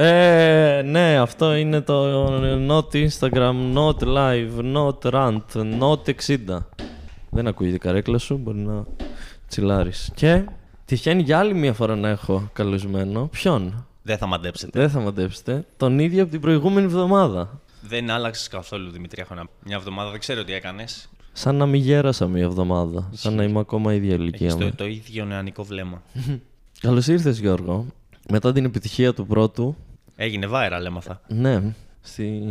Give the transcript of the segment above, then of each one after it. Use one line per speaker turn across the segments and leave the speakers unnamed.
Ε, ναι, αυτό είναι το not Instagram, not live, not rant, not 60. Δεν ακούγεται η καρέκλα σου, μπορεί να τσιλάρεις. Και τυχαίνει για άλλη μια φορά να έχω καλεσμένο. Ποιον;
Δεν θα μαντέψετε.
Δεν θα μαντέψετε. Τον ίδιο από την προηγούμενη εβδομάδα.
Δεν άλλαξες καθόλου, Δημητρία. Μια εβδομάδα δεν ξέρω τι έκανες.
Σαν να μην γέρασα μια εβδομάδα. Σαν να είμαι ακόμα ίδια ηλικία
Έχεις
μου.
το, το ίδιο νεανικό βλέμμα.
Καλώς ήρθες, Γιώργο. Μετά την επιτυχία του πρώτου,
Έγινε viral, έμαθα.
ναι, στη,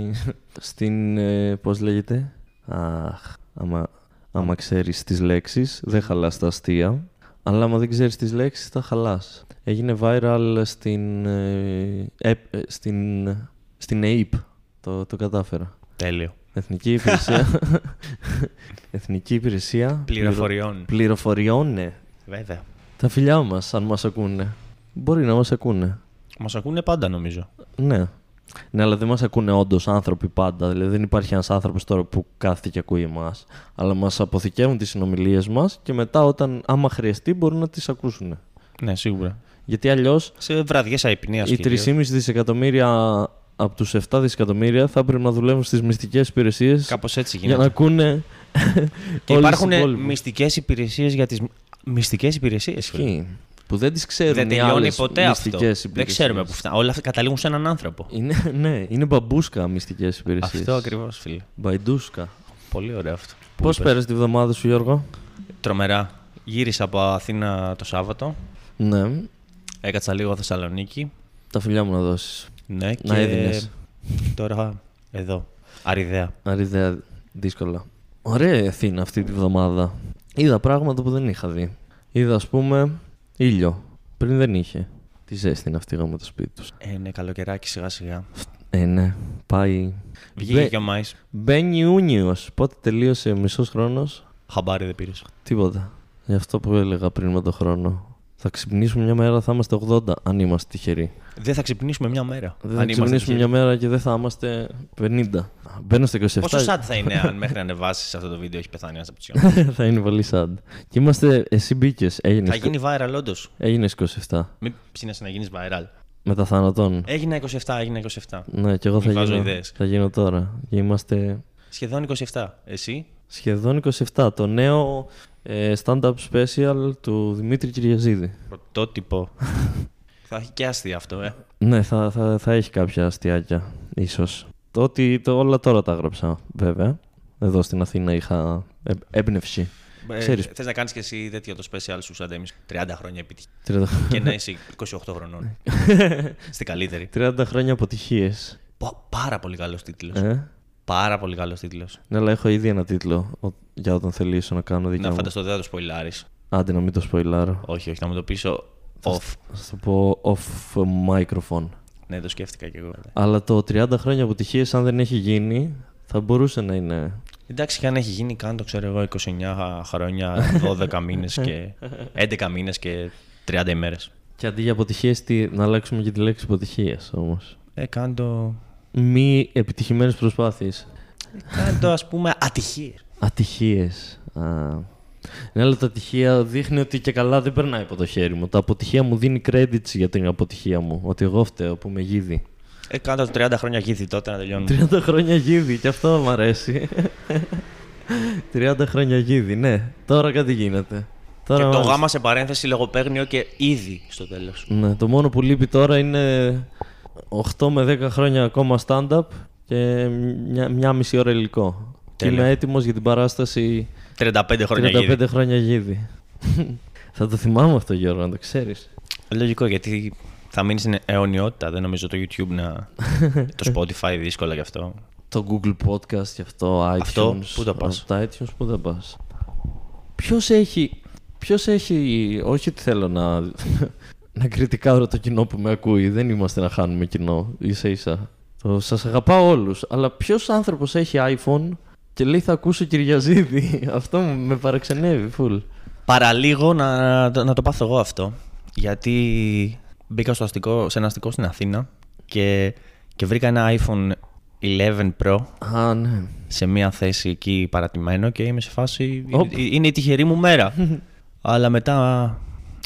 στην. Ε, Πώς λέγεται; Αχ, άμα, άμα ξέρεις τις λέξεις, δεν χαλάς τα αστεία. Αλλά άμα δεν ξέρεις τις λέξεις, τα χαλάς. Έγινε viral στην. Ε, ε, ε, στην. Στην AIP. Το, το κατάφερα.
Τέλειο.
Εθνική Υπηρεσία. Εθνική Υπηρεσία.
Πληροφοριών.
Πληροφοριών, ναι.
Βέβαια.
Τα φιλιά μας, αν μας ακούνε. Μπορεί να μας ακούνε.
Μας ακούνε πάντα, νομίζω.
Ναι. Ναι, αλλά δεν μας ακούνε όντως άνθρωποι πάντα. Δηλαδή δεν υπάρχει ένας άνθρωπος τώρα που κάθεται και ακούει εμάς. Αλλά μας αποθηκεύουν τις συνομιλίες μας και μετά, όταν, άμα χρειαστεί, μπορούν να τις ακούσουν.
Ναι, σίγουρα.
Γιατί αλλιώς
Σε βραδιές αϊπνίας.
οι 3,5 δισεκατομμύρια από τους 7 δισεκατομμύρια θα πρέπει να δουλεύουν στις μυστικές υπηρεσίες
Κάπως έτσι
για
γίνεται.
να ακούνε.
Και
όλες
υπάρχουν
τις υπόλοιπες.
μυστικές υπηρεσίες για τις. Μυστικές υπηρεσίες.
Ισχύει. Που δεν τις ξέρουν
Δεν
οι
τελειώνει
άλλες
ποτέ αυτό.
μυστικές
Δεν
υπηρεσίες.
ξέρουμε πού φτάνει. Όλα αυτά καταλήγουν σε έναν άνθρωπο.
Είναι, ναι, είναι μπαμπούσκα μυστικές υπηρεσίες.
Αυτό ακριβώς, φίλε.
Μπαϊντούσκα.
Πολύ ωραίο αυτό.
Πώς πέρασε τη βδομάδα σου, Γιώργο;
Τρομερά. Γύρισα από Αθήνα το Σάββατο.
Ναι,
Έκατσα λίγο Θεσσαλονίκη.
τα φιλιά μου να δώσεις.
Ναι,
Να
και
έδινες.
τώρα εδώ. Αριδέα.
Αριδέα, δύσκολα. Ωραία η Αθήνα αυτή τη βδομάδα. Είδα πράγματα που δεν είχα δει. Είδα, ας πούμε, ήλιο. Πριν δεν είχε. Τι ζέστη είναι αυτή γάμο το σπίτι τους.
Ε, ναι, καλοκαιράκι σιγά σιγά.
Ε, ναι, πάει.
Βγήκε
Μπε-
και ο Μάης.
Μπαίνει Ιούνιος. Πότε τελείωσε μισός χρόνος;
Χαμπάρι δεν πήρες.
Τίποτα. Γι' αυτό που έλεγα πριν με τον χρόνο. Θα ξυπνήσουμε μια μέρα, θα είμαστε 80, αν είμαστε τυχεροί.
Δεν θα ξυπνήσουμε μια μέρα.
Δεν θα
αν είμαστε
ξυπνήσουμε μια μέρα και δεν θα είμαστε 50. Μπαίνω στα 27.
Πόσο sad θα είναι αν μέχρι να ανεβάσεις αυτό το βίντεο έχει πεθάνει ένας από τους δυο.
θα είναι πολύ sad. Και είμαστε, εσύ μπήκες. Έγινε,
Θα γίνει viral, όντως.
έγινες 27.
Μην ψήνεσαι να γίνεις viral.
Μετά θάνατον.
Έγινα 27, έγινα 27.
Ναι, και εγώ θα
Μη βάζω
γίνω,
ιδέες.
θα γίνω τώρα. Και είμαστε
Σχεδόν 27. Εσύ;
σχεδόν 27. Το νέο ε, stand-up special του Δημήτρη Κυριαζίδη.
Πρωτότυπο. θα έχει και αστεία αυτό, ε.
Ναι, θα, θα, θα έχει κάποια αστιάκια, ίσως. Το ότι το, όλα τώρα τα έγραψα, βέβαια. Εδώ στην Αθήνα είχα ε, έμπνευση. Ξέρεις.
Ε, Θες να κάνεις και εσύ τέτοιο το special σου σαν εμείς 30 χρόνια επιτυχία.
30,
και να είσαι 28 χρονών. Στην καλύτερη.
30 χρόνια αποτυχίες.
Πα- Πάρα πολύ καλός τίτλος.
Ε;
Πάρα πολύ καλός τίτλος.
Ναι, αλλά έχω ήδη ένα τίτλο ο- για όταν θελήσω να κάνω δικά
Να
μου.
φανταστώ δεν θα το σποϊλάρεις.
Άντε να μην το σποϊλάρω.
Όχι, όχι, να μου το πεις off.
Θα σου το πω off microphone.
Ναι, το σκέφτηκα κι εγώ.
Αλλά το 30 χρόνια αποτυχίες αν δεν έχει γίνει θα μπορούσε να είναι.
Εντάξει, και αν έχει γίνει, κάνω το ξέρω εγώ 29 χρόνια, 12 μήνες και 11 μήνες και 30 ημέρες.
Και αντί για αποτυχίες τι, να αλλάξουμε και τη λέξη αποτυχίες όμως.
Ε, κάνω το.
Μη επιτυχημένες προσπάθειες.
Κάνω το ας πούμε ατυχίες.
Ατυχίες. Α. Ναι, αλλά τα ατυχία δείχνει ότι και καλά δεν περνάει από το χέρι μου. Τα αποτυχία μου δίνει credits για την αποτυχία μου. Ότι εγώ φταίω που με γίδι.
Ε, κάνω το 30 χρόνια γίδι τότε να τελειώνουμε.
30 χρόνια γίδι, και αυτό μου αρέσει. 30 χρόνια γίδι, ναι. Τώρα κάτι γίνεται.
Και
Τώρα
το
μάλιστα.
γάμα σε παρένθεση λογοπαίγνιο και ήδη στο τέλος.
Ναι, το μόνο που λείπει τώρα είναι 8 με 10 χρόνια ακόμα stand-up και μια, μια μισή ώρα υλικό. Και
Τέλεια.
είμαι έτοιμος για την παράσταση
35 χρόνια
35
γίδι.
χρόνια γίδι. Θα το θυμάμαι αυτό Γιώργο, να το ξέρεις.
Λογικό γιατί θα μείνεις στην αιωνιότητα. Δεν νομίζω το YouTube να. το Spotify δύσκολα γι' αυτό.
Το Google Podcast και αυτό, iTunes.
Αυτό, πού το πας;
Από Τα iTunes, πού θα πας; Ποιος έχει, ποιος έχει, όχι ότι θέλω να, να κριτικάρω το κοινό που με ακούει, δεν είμαστε να χάνουμε κοινό, ίσα ίσα. Το, σας αγαπάω όλους, αλλά ποιος άνθρωπος έχει iPhone και λέει θα ακούσω Κυριαζίδη; Αυτό μου με παραξενεύει, full.
Παραλίγο να, να το πάθω εγώ αυτό. Γιατί μπήκα στο αστικό, σε ένα αστικό στην Αθήνα και, και βρήκα ένα iPhone 11 Pro
Α, ναι.
σε μια θέση εκεί παρατημένο και είμαι σε φάση.
Οπ.
Είναι, είναι η τυχερή μου μέρα. Αλλά μετά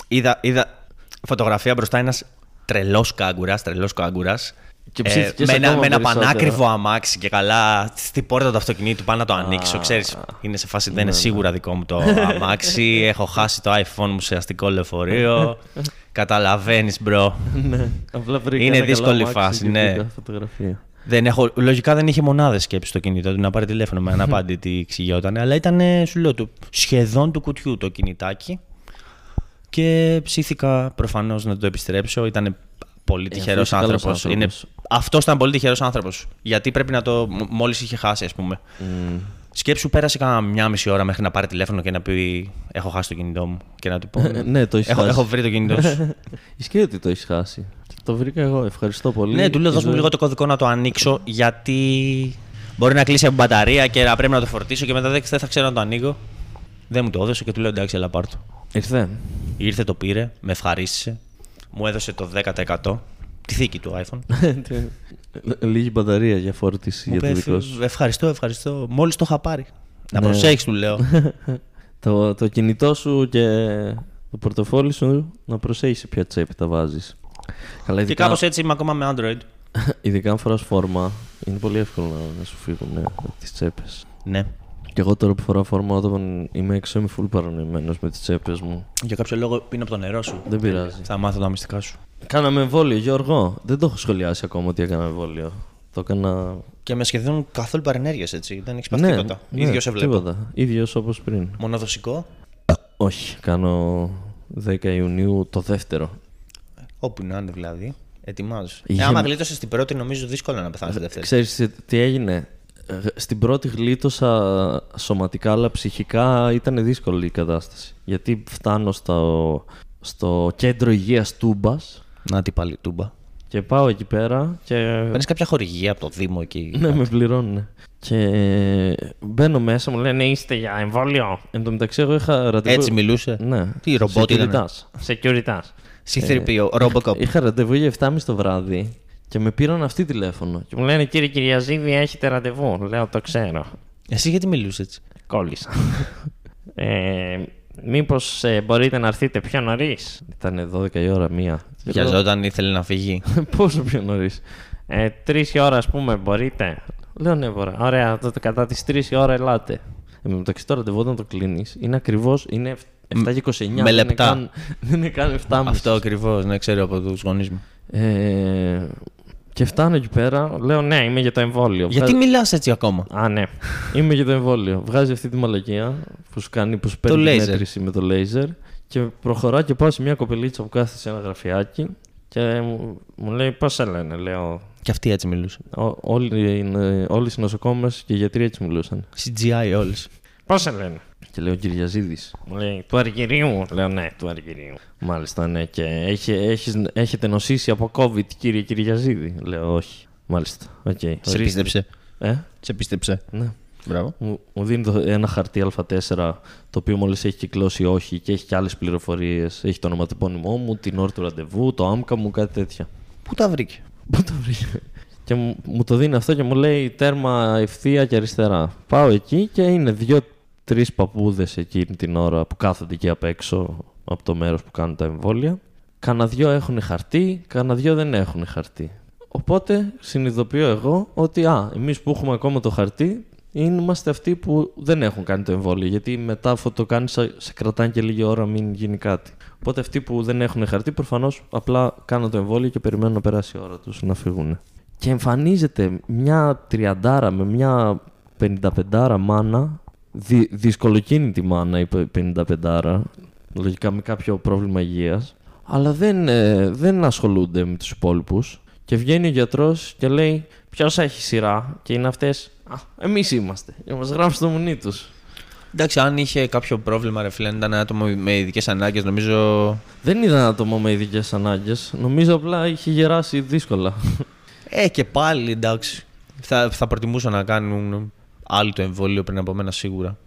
είδα, είδα φωτογραφία μπροστά ένας τρελός κάγκουρας, τρελός κάγκουρας.
Και ψήθηκες
με, ένα,
ακόμα
με ένα
περισσότερο.
πανάκριβο αμάξι και καλά στην πόρτα του αυτοκινήτου πάω να το ανοίξω. Ξέρεις, είναι σε φάση
Ναι,
δεν είναι σίγουρα δικό μου το αμάξι. Έχω χάσει το iPhone μου σε αστικό λεωφορείο. Καταλαβαίνεις, μπρο.
ναι, απλά βρήκα
Είναι
ένα καλό
δύσκολη
αμάξι
φάση,
και
ναι.
πήγα φωτογραφία.
Δεν έχω, λογικά δεν είχε μονάδες σκέψη στο κινητό του να πάρει τηλέφωνο με αναπάντητη εξηγιόταν. Αλλά ήταν, σου λέω, του, σχεδόν του κουτιού το κινητάκι. Και ψήθηκα προφανώς να το επιστρέψω. Ήταν πολύ τυχερός
αυτός καλός
άνθρωπος.
άνθρωπος.
Αυτός ήταν πολύ τυχερός άνθρωπος. Γιατί πρέπει να το. Μόλις είχε χάσει, ας πούμε.
Μμ.
Σκέψου, πέρασε κάνα μια μισή ώρα μέχρι να πάρει τηλέφωνο και να πει: Έχω χάσει το κινητό μου. Και να του πω:
ναι, το έχεις
έχω,
χάσει.
έχω βρει το κινητό σου.
Ισχύει ότι το έχεις χάσει. Και Το βρήκα εγώ. Ευχαριστώ πολύ.
ναι, του λέω:
Η
Δώσ' μου
ζωή-
λίγο το κωδικό να το ανοίξω. Γιατί μπορεί να κλείσει από μπαταρία και να πρέπει να το φορτίσω και μετά δεν δεν θα ξέρω να το ανοίγω. Δεν μου το έδωσε και του λέω: Εντάξει, έλα πάρ' το.
Ήρθε.
Ήρθε, το πήρε, με ευχαρίστησε. Μου έδωσε το 10% τη θήκη του iPhone.
Λίγη μπαταρία για φόρτιση
Μου
για
είπε,
το δικό σου.
Ευχαριστώ, ευχαριστώ. Μόλις το είχα πάρει. Να
Ναι.
προσέξει, του λέω.
το, το κινητό σου και το πορτοφόλι σου να προσέχεις σε ποια τσέπη τα βάζεις. Καλά,
και
ειδικά,
κάπως έτσι είμαι ακόμα με Android.
ειδικά αν φοράς φόρμα, είναι πολύ εύκολο να, να σου φύγουν ναι, τις τσέπες.
Ναι.
Και εγώ τώρα που φοράω φόρμα, όταν είμαι έξω, είμαι full παρανοημένος με τις τσέπες μου.
Για κάποιο λόγο πίνω από το νερό σου.
Δεν πειράζει.
Θα μάθω τα μυστικά σου.
Κάναμε εμβόλιο, Γιώργο. Δεν το έχω σχολιάσει ακόμα ότι έκανα εμβόλιο. Το έκανα.
Και με σχεδόν καθόλου παρενέργεια έτσι. Δεν έχεις πάθει τίποτα.
ναι,
ίδιο σε βλέπω.
Τίποτα. ίδιος όπως πριν.
Μονοδοσικό;
Όχι, κάνω 10 Ιουνίου το δεύτερο.
Όπου να είναι δηλαδή. Ετοιμάζω.
Είχε-
Ε, άμα γλίτωσες την πρώτη, νομίζω δύσκολο να πεθάνεις τη δεύτερη.
Ξέρεις τι- τι έγινε; Ε, Στην πρώτη γλίτωσα σωματικά, αλλά ψυχικά ήταν δύσκολη η κατάσταση. Γιατί φτάνω στο, στο κέντρο υγείας Τούμπας
Να τι πάλι τούμπα.
και πάω εκεί πέρα και
Παίρνεις κάποια χορηγία από το Δήμο εκεί;
ναι, με πληρώνουν. Και μπαίνω μέσα, μου λένε είστε για εμβόλιο; Εν τω μεταξύ, εγώ είχα ραντεβού.
Έτσι μιλούσε;
Ναι.
Τι, ρομπότ ήτανε;
Securitas. Securitas.
C3PO, Robocop.
Είχα ραντεβού για 7.30 το βράδυ και με πήραν αυτή τηλέφωνο. Και μου λένε κύριε Κυριαζίδη, έχετε ραντεβού. Λέω το ξέρω.
Εσύ γιατί μιλούσες έτσι;
Κόλλησα. ε, Μήπως μπορείτε να έρθετε πιο νωρίς; Ήταν 12 η ώρα, μία.
Βιαζόταν, ήθελε να φύγει.
Πόσο πιο νωρίς; Ε, Τρεις η ώρα, ας πούμε, μπορείτε; Λέω ναι, μπορώ. Ωραία, τότε κατά τις 3 η ώρα ελάτε. Ε, με μεταξύ το ραντεβού όταν το κλείνεις είναι ακριβώς. Είναι 7 και 29. δεν είναι
λεπτά.
καν- Δεν είναι καν 7.
Αυτό ακριβώς, ναι, ξέρω από τους γονείς μου.
Ε, και φτάνω εκεί πέρα, λέω ναι, είμαι για το εμβόλιο.
Γιατί
Βγα-
μιλάς έτσι ακόμα;
Α, ναι. Είμαι για το εμβόλιο. Βγάζει αυτή τη μαλακία που σου κάνει, που σου παίρνει τη
laser.
μέτρηση με το λέιζερ και προχωρά και πάω σε μια κοπελίτσα που κάθεται σε ένα γραφιάκι και μου, μου λέει πώς σε λένε. Λέω,
Και αυτή έτσι μιλούσε.
«Ό- όλοι, είναι, όλοι οι νοσοκόμες και οι γιατροί έτσι μιλούσαν.
CGI όλες.
Πώς σε λένε. Και λέω Κυριαζίδης. Μου λέει του Αργυρίου. Λέω ναι, του Αργυρίου. Μάλιστα, ναι. Και έχει, έχεις, έχετε νοσήσει από COVID, κύριε Κυριαζίδη; Λέω όχι. Μάλιστα. Οκ.
Σε
Ορίστε.
πίστεψε.
Ε,
Σε πίστεψε.
ναι.
Μπράβο.
Μου, μου δίνει το, ένα χαρτί Α4 το οποίο μόλις έχει κυκλώσει όχι και έχει και άλλες πληροφορίες. Έχει το ονοματεπώνυμό μου, την ώρα του ραντεβού, το ΑΜΚΑ μου, κάτι τέτοια.
Πού τα βρήκε;
Πού το βρήκε; Και μου, μου το δίνει αυτό και μου λέει τέρμα ευθεία και αριστερά. Πάω εκεί και είναι δύο-τρει παππούδες εκείνη την ώρα που κάθονται εκεί απ' έξω από το μέρος που κάνουν τα εμβόλια. Κάνα δυο έχουν χαρτί, κάνα δυο δεν έχουν χαρτί. Οπότε συνειδητοποιώ εγώ ότι α, εμείς που έχουμε ακόμα το χαρτί είμαστε αυτοί που δεν έχουν κάνει το εμβόλιο. Γιατί μετά αφού το κάνεις, σε κρατάνε και λίγη ώρα μην γίνει κάτι. Οπότε αυτοί που δεν έχουν χαρτί προφανώς απλά κάνουν το εμβόλιο και περιμένουν να περάσει η ώρα τους να φύγουν. Και εμφανίζεται μια τριαντάρα με μια 55άρα μάνα, δυ, δυσκολοκίνητη μάνα η 55άρα, λογικά με κάποιο πρόβλημα υγείας, αλλά δεν, ε, δεν ασχολούνται με τους υπόλοιπους. Και βγαίνει ο γιατρός και λέει ποιος έχει σειρά; Και είναι αυτές «Α, εμείς είμαστε, για να μας γράψουν το μουνί τους».
Εντάξει, αν είχε κάποιο πρόβλημα, ρε φίλε, αν ήταν άτομο με ειδικές ανάγκες, νομίζω.
Δεν ήταν άτομο με ειδικές ανάγκες. Νομίζω απλά είχε γεράσει δύσκολα.
Ε, και πάλι εντάξει. Θα, θα προτιμούσα να κάνουν άλλοι το εμβόλιο πριν από μένα σίγουρα.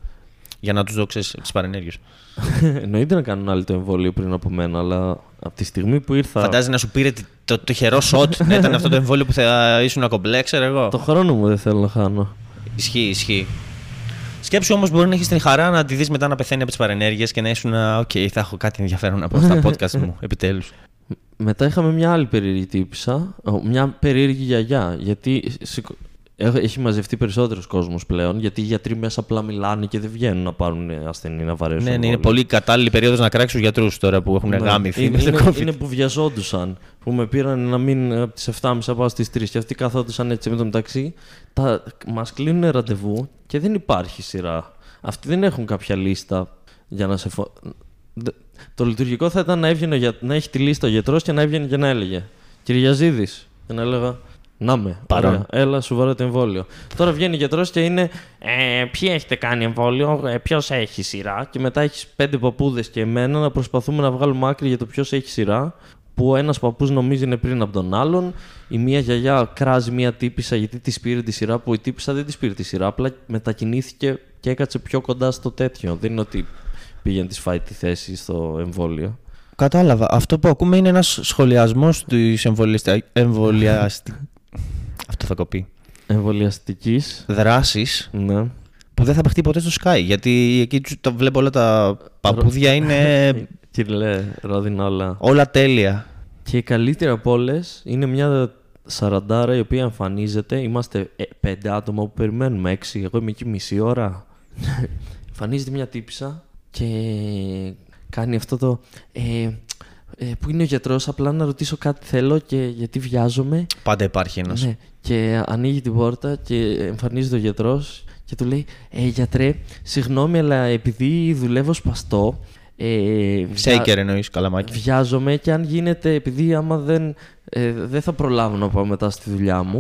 Για να τους δώσει τις παρενέργειες.
Εννοείται να κάνουν άλλοι το εμβόλιο πριν από μένα, αλλά από τη στιγμή που ήρθα.
Φαντάζεσαι να σου πήρε το, το τυχερό shot να ήταν αυτό το εμβόλιο που θα ήσουν κομπλέ, ξέρω εγώ.
Το χρόνο μου δεν θέλω να χάνω.
Ισχύει, ισχύει. Σκέψου όμως μπορεί να έχεις την χαρά να τη δεις μετά να πεθαίνει από τις παρενέργειες και να ήσουν. Οκ, θα έχω κάτι ενδιαφέρον να πω στα podcast μου, επιτέλους.
μετά είχαμε μια άλλη περίεργη τύπησα, ο, μια περίεργη γιαγιά. Γιατί σηκω- έχ- έχει μαζευτεί περισσότερος κόσμος πλέον. Γιατί οι γιατροί μέσα απλά μιλάνε και δεν βγαίνουν να πάρουν ασθενή να βαρέσουν.
Ναι, ναι, είναι
εμβόλιο.
πολύ κατάλληλη περίοδος να κράξει τους γιατρούς τώρα που έχουν
Ναι.
γάμι.
Είναι,
Είναι,
είναι, είναι που βιαζόντουσαν. Που με πήραν να μείνουν από τις 7.30 να πάω στις 3 και αυτοί καθόντουσαν έτσι με το μεταξύ. Τα, μας κλείνουν ραντεβού και δεν υπάρχει σειρά. Αυτοί δεν έχουν κάποια λίστα για να σε φω... Δε- Το λειτουργικό θα ήταν να, έβγαινε, ο για- να έχει τη λίστα ο γιατρός και να έβγαινε και να έλεγε Κυριαζίδης. Και να έλεγα Να με.
Παρόν.
Ωραία. Έλα, σου βάλω το εμβόλιο. Τώρα βγαίνει γιατρός και είναι. Ε, ποιοι έχετε κάνει εμβόλιο, ε, ποιος έχει σειρά; Και μετά έχεις πέντε παππούδες και εμένα να προσπαθούμε να βγάλουμε άκρη για το ποιος έχει σειρά. Που ένας παππούς νομίζει είναι πριν από τον άλλον. Η μία γιαγιά κράζει μία τύπησα γιατί της πήρε τη σειρά. Που η τύπησα δεν της πήρε τη σειρά. Απλά μετακινήθηκε και έκατσε πιο κοντά στο τέτοιο. Δεν είναι ότι πήγε να της φάει τη θέση στο εμβόλιο.
Κατάλαβα. Αυτό που ακούμε είναι ένας σχολιασμός της εμβολιαστική. Αυτό θα κοπεί.
Εμβολιαστικής.
Δράση
Ναι.
που δεν θα παιχτεί ποτέ στο Sky. Γιατί εκεί τους- το βλέπω όλα τα παππούδια είναι
Κύριε Ρόδινα όλα.
όλα τέλεια.
Και η καλύτερη από όλες είναι μια σαραντάρα η οποία εμφανίζεται. Είμαστε ε, πέντε άτομα που περιμένουμε, έξι. Εγώ είμαι εκεί μισή ώρα. εμφανίζεται μια τύπησα και κάνει αυτό το. Ε, ε, που είναι ο γιατρός, απλά να ρωτήσω κάτι θέλω και γιατί βιάζομαι.
Πάντα υπάρχει ένας.
Ναι. Και ανοίγει την πόρτα και εμφανίζεται ο γιατρός και του λέει: ε, Γιατρέ, συγγνώμη, αλλά επειδή δουλεύω σπαστό. Ε, βια-
Σέικερ εννοείς, καλαμάκι.
Βιάζομαι και αν γίνεται, επειδή άμα δεν, ε, δεν θα προλάβω να πάω μετά στη δουλειά μου,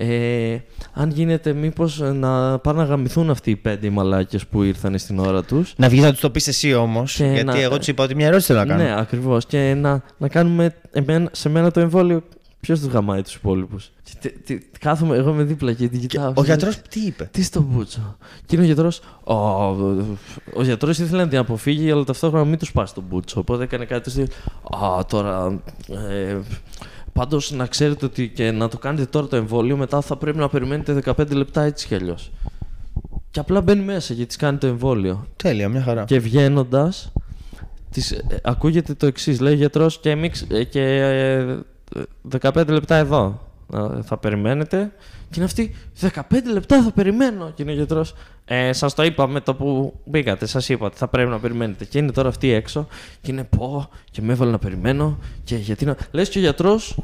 ε, αν γίνεται μήπως ε, να πάνε να γαμηθούν αυτοί οι πέντε οι μαλάκες που ήρθαν στην ώρα τους.
Να βγει να τους το πεις εσύ όμως.
Και
Γιατί
να-
εγώ τους είπα ότι μια ερώτηση θέλω να κάνω.
Ναι, ακριβώς. Και να, να κάνουμε εμένα, σε μένα το εμβόλιο. Ποιος τους γαμάει τους υπόλοιπους. Κάθομαι εγώ με δίπλα και την κοιτάω.
Ο γιατρός τι είπε;
Τι στο μπούτσο; Και είναι ο γιατρός. Ο, ο γιατρός ήθελε να την αποφύγει, αλλά ταυτόχρονα μην του σπάσει τον μπούτσο. Οπότε έκανε κάτι τους στυλ, Α, τώρα. Ε, Πάντως να ξέρετε ότι και να το κάνετε τώρα το εμβόλιο, μετά θα πρέπει να περιμένετε 15 λεπτά έτσι κι αλλιώς. Και απλά μπαίνει μέσα γιατί της κάνει το εμβόλιο.
Τέλεια, μια χαρά.
Και βγαίνοντας, ακούγεται το εξής. Λέει ο γιατρός και, εμείς, ε, και ε, 15 λεπτά εδώ ε, θα περιμένετε. Και είναι αυτή, 15 λεπτά θα περιμένω. Και είναι ο γιατρός, ε, σας το είπα με το που μπήκατε. Σας είπα ότι θα πρέπει να περιμένετε. Και είναι τώρα αυτή έξω και είναι πω και με έβαλε να περιμένω. Και γιατί να. Λες και ο γιατρός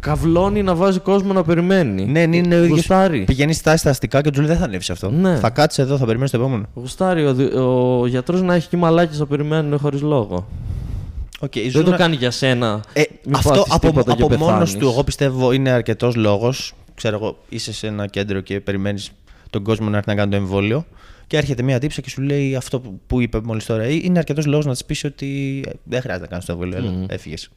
καυλώνει να βάζει κόσμο να περιμένει.
Ναι, ναι, είναι ο ίδιος.
Γουστάρει.
Πηγαίνει στάση στα αστικά και του λέει δεν θα ανέβει αυτό.
Ναι.
Θα κάτσει εδώ, θα περιμένει το επόμενο.
Γουστάρει ο, δι- ο γιατρός να έχει και μαλάκια να περιμένουν χωρίς λόγο.
Okay,
Δεν το κάνει για σένα.
Ε,
Μην
αυτό
πάθεις
από,
τίποτα και
από μόνο
πεθάνεις.
του, εγώ πιστεύω, είναι αρκετός λόγος. Ξέρω εγώ, είσαι σε ένα κέντρο και περιμένεις τον κόσμο να έρθει να κάνει το εμβόλιο. Και έρχεται μια τύψα και σου λέει αυτό που, που είπε μόλις τώρα. Ε, Είναι αρκετός λόγος να της πεις ότι ε, δεν χρειάζεται να κάνεις το εμβόλιο. Έλα, έφυγες.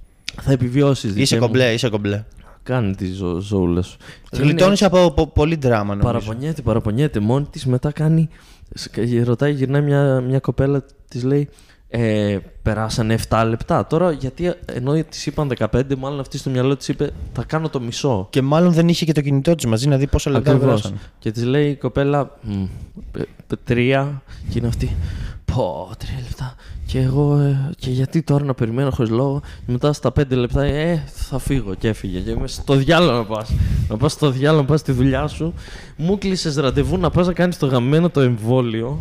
Θα επιβιώσεις.
Είσαι κομπλέ, είσαι κομπλέ.
Κάνει τη ζω, ζωούλα σου. Και
Γλιτώνεις
είναι-
από πο- πολύ δράμα νομίζω.
Παραπονιέται, παραπονιέται μόνη της. Μετά κάνει. σ- και Ρωτάει, γυρνάει μια, μια κοπέλα, της λέει. Ε, περάσανε 7 λεπτά. Τώρα γιατί ενώ της είπαν 15, μάλλον αυτή στο μυαλό της είπε Θα κάνω το μισό.
Και μάλλον δεν είχε και το κινητό της μαζί να δει πόσα λεπτά
Ακριβώς.
περάσαν.
Και της λέει η κοπέλα «Μμ, π- π- τρία και είναι αυτή. Πω, τρία λεπτά. Και εγώ, ε, και γιατί τώρα να περιμένω χωρίς λόγο. Και μετά στα πέντε λεπτά, ε, θα φύγω και έφυγε. Και είμαι στο διάλογο να πας. Να πας στο διάλογο, να πας στη δουλειά σου. Μου κλείσες ραντεβού να πας να κάνεις το γαμμένο το εμβόλιο.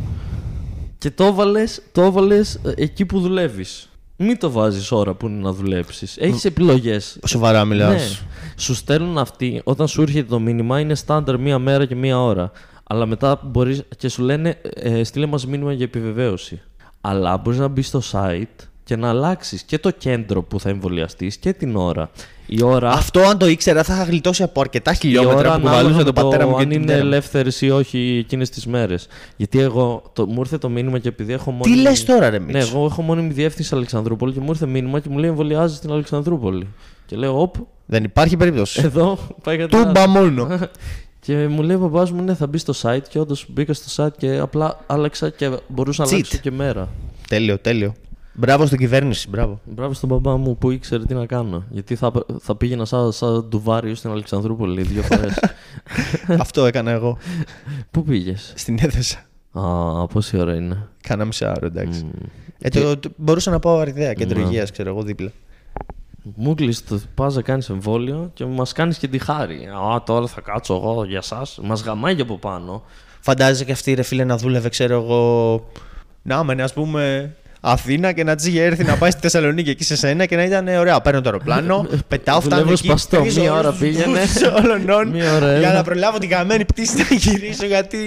Και το έβαλες το έβαλες, ε, εκεί που δουλεύεις. Μην το βάζεις ώρα που είναι να δουλέψεις. Έχεις επιλογές.
Σοβαρά μιλάς.
Ναι. Σου στέλνουν αυτοί, όταν σου έρχεται το μήνυμα, είναι στάνταρ μία μέρα και μία ώρα. Αλλά μετά μπορείς και σου λένε, ε, στείλε μας μήνυμα για επιβεβαίωση. Αλλά μπορείς να μπεις στο site και να αλλάξεις και το κέντρο που θα εμβολιαστείς και την ώρα. Η ώρα.
Αυτό αν το ήξερα θα είχα γλιτώσει από αρκετά
η
χιλιόμετρα
ώρα
που
ανάλογα
κουβαλούσε
με
τον πατέρα μου και
αν
την
είναι
μητέρα μου.
ελεύθερε ή όχι εκείνες τις μέρες. Γιατί εγώ το, μου ήρθε το μήνυμα και επειδή έχω μόνο.
Τι λες τώρα, ρε
Ναι,
Μίτσο.
εγώ έχω μόνιμη διεύθυνση Αλεξανδρούπολη και μου ήρθε μήνυμα και μου λέει εμβολιάζεις στην Αλεξανδρούπολη. Και λέω, Οπ,
Δεν υπάρχει περίπτωση.
εδώ πάει κάτι
Τούμπα
άλλο.
μόνο.
Και μου λέει ο παπάς μου, ναι, θα μπει στο site. Και όντως μπήκα στο site και απλά άλλαξα και μπορούσα να
Cheat.
αλλάξω και μέρα.
τέλειο, τέλειο. Μπράβο στην κυβέρνηση, μπράβο.
Μπράβο στον μπαμπά μου που ήξερε τι να κάνω. Γιατί θα, θα πήγαινα σαν, σαν ντουβάριο στην Αλεξανδρούπολη δύο φορές.
Αυτό έκανα εγώ.
Πού πήγες;
Στην έδεσα.
Α, πόση ώρα είναι;
Κάνα μισάωρο, εντάξει.
Μμ.
Ε, το, το- μπορούσα να πάω αριδέα, κέντρο
Ναι.
υγείας, ξέρω εγώ δίπλα.
Μου κλείσει το πας να κάνεις εμβόλιο και μας κάνεις και τη χάρη. Α, τώρα θα κάτσω εγώ για εσάς. Μας γαμάει και από πάνω.
Φαντάζεσαι και αυτή ρε φίλε να δούλευε, ξέρω εγώ. Να μεν, ας πούμε, Αθήνα και να τη είχε έρθει να πάει στη Θεσσαλονίκη εκεί σε σένα και να ήταν ε, ωραία. Παίρνω το αεροπλάνο, πετάω, φτάνω
Δουλεύω
εκεί.
σπαστό,
τρεις
μία
ώρες
ώρα
τους
πήγαινε.
βούζους όλων
Μία ώρα
για
έλα.
να προλάβω την καμένη πτήση να γυρίσω γιατί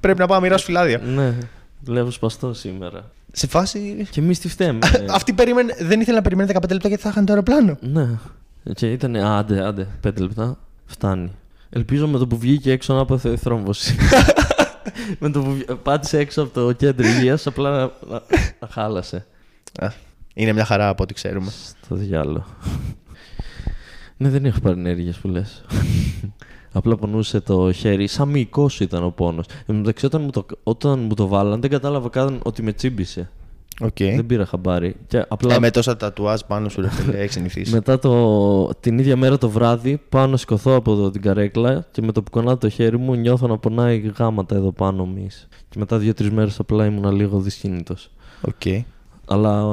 πρέπει να πάω να μοιράσω φυλάδια.
Ναι, δουλεύω σπαστό σήμερα.
Σε φάση.
Και εμείς τι φταίμε.
Αυτή περίμενε, δεν ήθελε να περιμένει 15 λεπτά γιατί θα είχαν το αεροπλάνο.
ναι. Και ήταν, άντε, άντε, πέντε λεπτά. Φτάνει. Ελπίζω με το που βγήκε έξω να πάθει θρόμβωση. με το που βγ- πάτησε έξω από το κέντρο υγείας, απλά να, να, να χάλασε.
Α, Είναι μια χαρά από ό,τι ξέρουμε.
Στο διάλογο. ναι, δεν έχω παρενέργειε που λες. Απλά πονούσε το χέρι. Σαν μυϊκός ήταν ο πόνος. Εν τω μεταξύ, όταν μου το, όταν μου το βάλαν, δεν κατάλαβα καν ότι με τσίμπησε.
Οκ.
Δεν πήρα χαμπάρι. Και απλά
Ε, με τόσα τατουάζ πάνω σου, ρε φίλε, έχεις συνηθίσει.
μετά το, την ίδια μέρα το βράδυ πάω να σηκωθώ από το, την καρέκλα και με το που κονάω το χέρι μου νιώθω να πονάει γάματα εδώ πάνω μυς. Και μετά δύο-τρεις μέρες απλά ήμουν λίγο δυσκίνητο.
Οκ.
Αλλά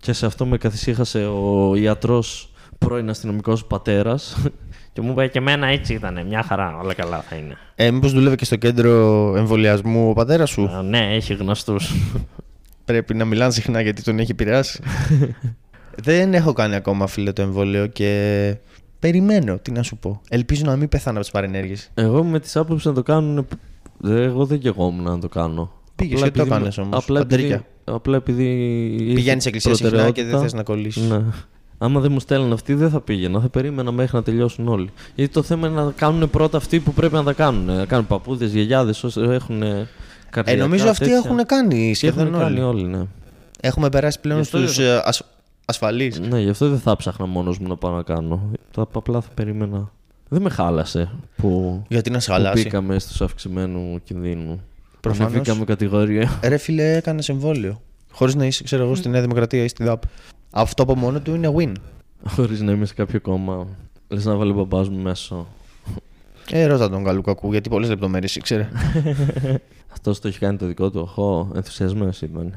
και σε αυτό με καθησύχασε ο ιατρός πρώην αστυνομικός πατέρας. Και μου είπε και εμένα έτσι ήταν. Μια χαρά, όλα καλά θα είναι.
Ε, Μήπως δούλευε και στο κέντρο εμβολιασμού ο πατέρας σου;
Ε, ναι, έχει γνωστούς.
Πρέπει να μιλάνε συχνά γιατί τον έχει επηρεάσει. Δεν έχω κάνει ακόμα φίλε το εμβόλιο και περιμένω. Τι να σου πω. Ελπίζω να μην πεθάνω από τις παρενέργειες.
Εγώ με τις άποψεις να το κάνουν. Εγώ δεν γεγόμουν να το κάνω.
Πήγες
Απλά
και το
επειδή-
έκανες όμως,
Απλά επειδή,
παντρίκια.
απλά επειδή είχε
Πηγαίνεις σε εκκλησία συχνά και δεν
προτεραιότητα.
θες να κολλήσεις.
Ναι. Άμα δεν μου στέλνουν αυτοί, δεν θα πήγαινα. Θα περίμενα μέχρι να τελειώσουν όλοι. Γιατί το θέμα είναι να κάνουν πρώτα αυτοί που πρέπει να τα κάνουν. Να κάνουν παππούδες, γιαγιάδες, όσοι έχουν.
Ε,
καρδιακά,
νομίζω αυτοί
τέτοια.
έχουν κάνει
Και
σχεδόν
έχουν κάνει
όλοι.
όλοι, ναι.
Έχουμε περάσει πλέον
Γι' αυτό
στους
δεν-
ασφαλείς.
Ναι, γι' αυτό δεν θα ψάχνα μόνος μου να πάω να κάνω. Θα, απλά θα περίμενα. Δεν με χάλασε που,
Γιατί να σε
που
χαλάσει;
μπήκαμε στους αυξημένου κινδύνου.
Προφανώς.
Ανεβήκαμε κατηγορία.
Ρε φίλε, έκανες εμβόλιο. Χωρίς να είσαι, ξέρω εγώ, στη Νέα Δημοκρατία ή στη ΔΑΠ. Αυτό από μόνο του είναι win.
Χωρίς να είμαι σε κάποιο κόμμα. Λες να βάλει ο μπαμπάς μου μέσω.
Ε, ρώτα τον καλού κακού, γιατί πολλές λεπτομέρειες ήξερε.
Αυτός το έχει κάνει το δικό του. οχό, ενθουσιασμένος ήταν.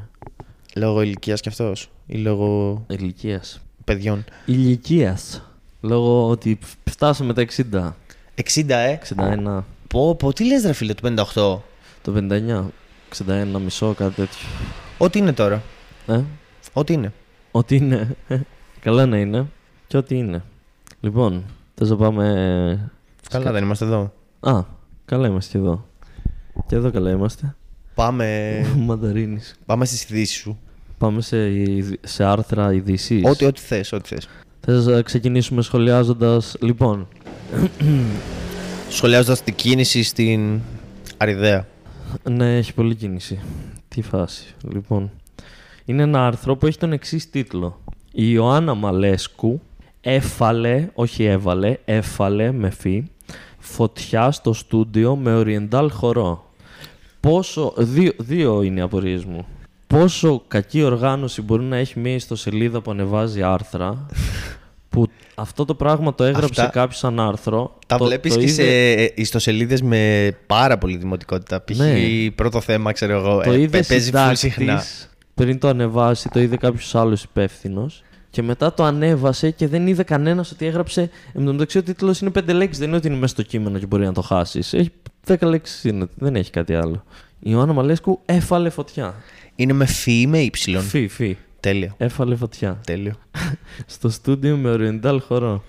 λόγω ηλικίας κι αυτός. Ή λόγω
Ηλικίας.
παιδιών.
Ηλικίας. Λόγω ότι φτάσαμε τα 60.
60, ε;
61.
Πω, πω, τι λες ρε φίλε, του 58.
Το 59. 61, μισό, κάτι τέτοιο.
Ό,τι είναι τώρα.
Ε,
Ό,τι είναι.
ό,τι είναι. Καλά να είναι. Και ό,τι είναι. Λοιπόν, θες να πάμε.
Καλά, δεν είμαστε εδώ.
Α, καλά είμαστε και εδώ. Και εδώ καλά είμαστε.
Πάμε,
Μανταρίνης.
πάμε στις ειδήσεις σου.
Πάμε σε, ειδ- σε άρθρα ειδήσεις.
Ό,τι, ό,τι θες, ό,τι θες.
Θες να ξεκινήσουμε σχολιάζοντας... Λοιπόν,
Σχολιάζοντας την κίνηση στην Αριδαία.
ναι, έχει πολλή κίνηση. Τι φάση. Λοιπόν, είναι ένα άρθρο που έχει τον εξής τίτλο. Η Ιωάννα Μαλέσκου έφαλε, όχι έβαλε, έφαλε με φύ, φωτιά στο στούντιο με οριεντάλ χορό. Πόσο, δύο, δύο είναι οι απορίες μου. Πόσο κακή οργάνωση μπορεί να έχει μια ιστοσελίδα που ανεβάζει άρθρα που αυτό το πράγμα το έγραψε
Αυτά-
κάποιος σαν άρθρο.
Τα
το,
βλέπεις
το
και
είδε-
σε ιστοσελίδες με πάρα πολύ δημοτικότητα. Π.χ.
Ναι.
πρώτο θέμα, ξέρω εγώ,
Το
ε,
είδε
παι- παίζει full συχνά.
συντάκτης, πριν το ανεβάσει, το είδε κάποιος άλλος υπεύθυνος. Και μετά το ανέβασε και δεν είδε κανένας ότι έγραψε. Εν τω μεταξύ, ο τίτλος είναι πέντε λέξεις. Δεν είναι ότι είναι μέσα στο κείμενο και μπορεί να το χάσεις. Έχει δέκα λέξεις είναι. Δεν έχει κάτι άλλο. Η Ιωάννα Μαλέσκου έφαλε φωτιά.
Είναι με φι ή με ύψιλον;
Φι, φι.
Τέλειο.
Έφαλε φωτιά.
Τέλειο.
Στο στούντιο με οριεντάλ χορό.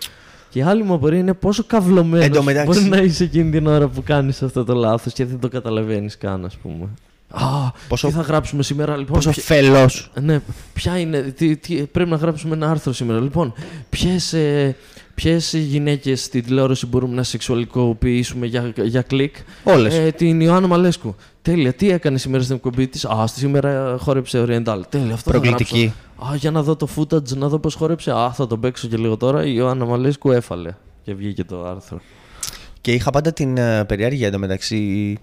Και η άλλη μου απορία είναι πόσο καυλωμένος
Εν τω μεταξύ-
μπορεί να είσαι εκείνη την ώρα που κάνεις αυτό το λάθος και δεν το καταλαβαίνεις καν, ας πούμε. Α,
Πόσο-
τι θα γράψουμε σήμερα, λοιπόν;
Πόσο
ποια-
φελός.
Ναι, ποια είναι. Τι, τι, πρέπει να γράψουμε ένα άρθρο σήμερα. Λοιπόν, ποιες ε, ποιες γυναίκες στην τηλεόραση μπορούμε να σεξουαλικοποιήσουμε για, για κλικ;
Όλες.
Ε, την Ιωάννα Μαλέσκου. Τέλεια. Τι έκανε σήμερα στην εκπομπή της; Α, σήμερα χόρεψε Oriental. Τέλεια. Αυτό θα
Προκλητική.
γράψω. Α, για να δω το footage, να δω πώς χόρεψε. Α, θα τον παίξω και λίγο τώρα. Η Ιωάννα Μαλέσκου έφαλε. Και βγήκε το άρθρο.
Και είχα πάντα την uh, περιέργεια εντωμεταξύ.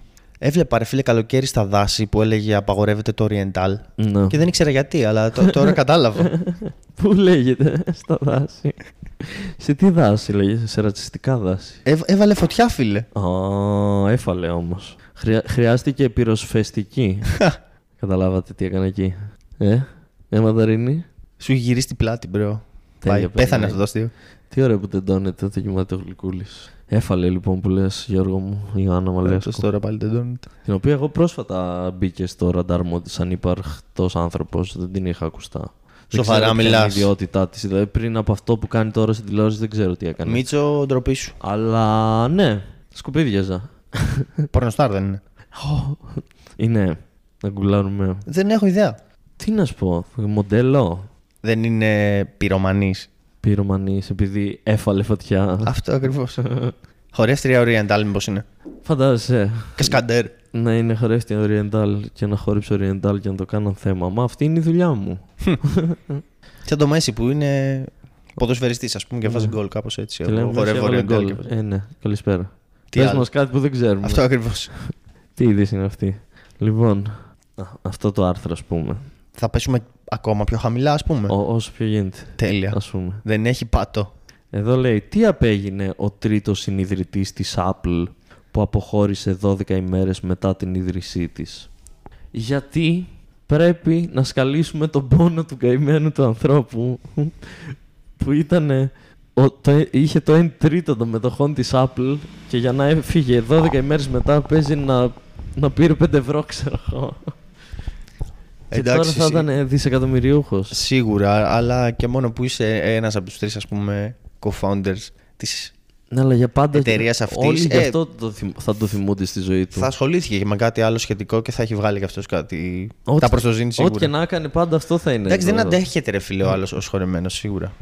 Έβλεπα ρε φίλε καλοκαίρι στα δάση που έλεγε απαγορεύεται το Oriental.
Ναι.
Και δεν ήξερα γιατί, αλλά τω- τώρα κατάλαβα.
Πού λέγεται στα δάση; σε τι δάση λέγεται, σε ρατσιστικά δάση;
Έβ- έβαλε φωτιά, φίλε.
Α, έφαλε όμως. χρειάστηκε πυροσφαιστική. Καταλάβατε τι έκανε εκεί. Ε, ε, Μανταρίνη.
Σου έχει γυρίσει την πλάτη, μπρο. Πάει,
Τέλεια,
πέθανε
περνάει.
αυτό το αστείο.
Τι ωραία που τεντώνεται το κοιμάται ο Γλυκούλη. Έφαλε λοιπόν που λες, Γιώργο μου, η Άννα
Λες
Μαλέσκου.
τώρα πάλι τεντώνεται.
Την οποία εγώ πρόσφατα μπήκε στο ραντάρ μου ότι σαν υπαρχτό άνθρωπος δεν την είχα ακουστά. Δεν
Σοβαρά
ξέρω ποια είναι η
μιλάς.
ιδιότητά της. Δηλαδή πριν από αυτό που κάνει τώρα στην τηλεόραση δεν ξέρω τι έκανε.
Μίτσο, ντροπή σου.
Αλλά ναι, σκουπίδιαζα.
Πορνοστάρ δεν είναι.
Είναι. Να γκουλάρουμε.
Δεν έχω ιδέα.
Τι να σου πω, μοντέλο.
Δεν είναι πυρομανής.
Πυρομανής επειδή έφαλε φωτιά.
Αυτό ακριβώς. Χωρέστρια Oriental, μήπως είναι.
Φαντάζεσαι
Κασκαντέρ.
να είναι χωρέστη Oriental και να χορέψω Oriental και να το κάνω θέμα. Μα αυτή είναι η δουλειά μου.
Σαν το Μέση που είναι ποδοσφαιριστής, ας πούμε, και βάζει γκολ κάπως έτσι.
Ναι. Και λέμε
Εγώ χορεύω
«Έβαλε
Oriental.
γκολ».
και βάζω.
Ε, ναι, καλησπέρα.
Τι
Πες
άλλο;
μας κάτι που δεν ξέρουμε.
Αυτό ακριβώς.
Τι είδηση είναι αυτή. Λοιπόν, α, αυτό το άρθρο ας πούμε.
Θα πέσουμε ακόμα πιο χαμηλά, ας πούμε.
Ό, όσο πιο γίνεται.
Τέλεια.
Ας πούμε.
Δεν έχει πάτο.
Εδώ λέει, τι απέγινε ο τρίτος συνειδητής της Apple που αποχώρησε 12 ημέρες μετά την ίδρυσή της; Γιατί πρέπει να σκαλίσουμε τον πόνο του καημένου του ανθρώπου που ήταν ο, το, είχε το 1 τρίτο των μετοχών της Apple και για να έφυγε 12 ημέρες μετά παίζει να, να πήρε 5 ευρώ ξέρω εγώ. Και τώρα
Εντάξει,
θα
εσύ-
ήταν δισεκατομμυριούχος.
Σίγουρα, αλλά και μόνο που είσαι ένας από τους τρεις, ας πούμε, co-founders της.
Ναι, αλλά για πάντα.
εταιρείας αυτής,
Όλοι γι'
ε,
αυτό το, θυμ- θα το θυμούνται στη ζωή του.
Θα ασχολήθηκε και με κάτι άλλο σχετικό και θα έχει βγάλει και αυτός κάτι.
Ό,τι-
τα προστοζήνη σίγουρα.
Ό,τι και να έκανε, πάντα αυτό θα είναι.
Εντάξει, δεν
το-
αντέχεται ρε φίλε ο άλλος ως χωρεμένος, σίγουρα.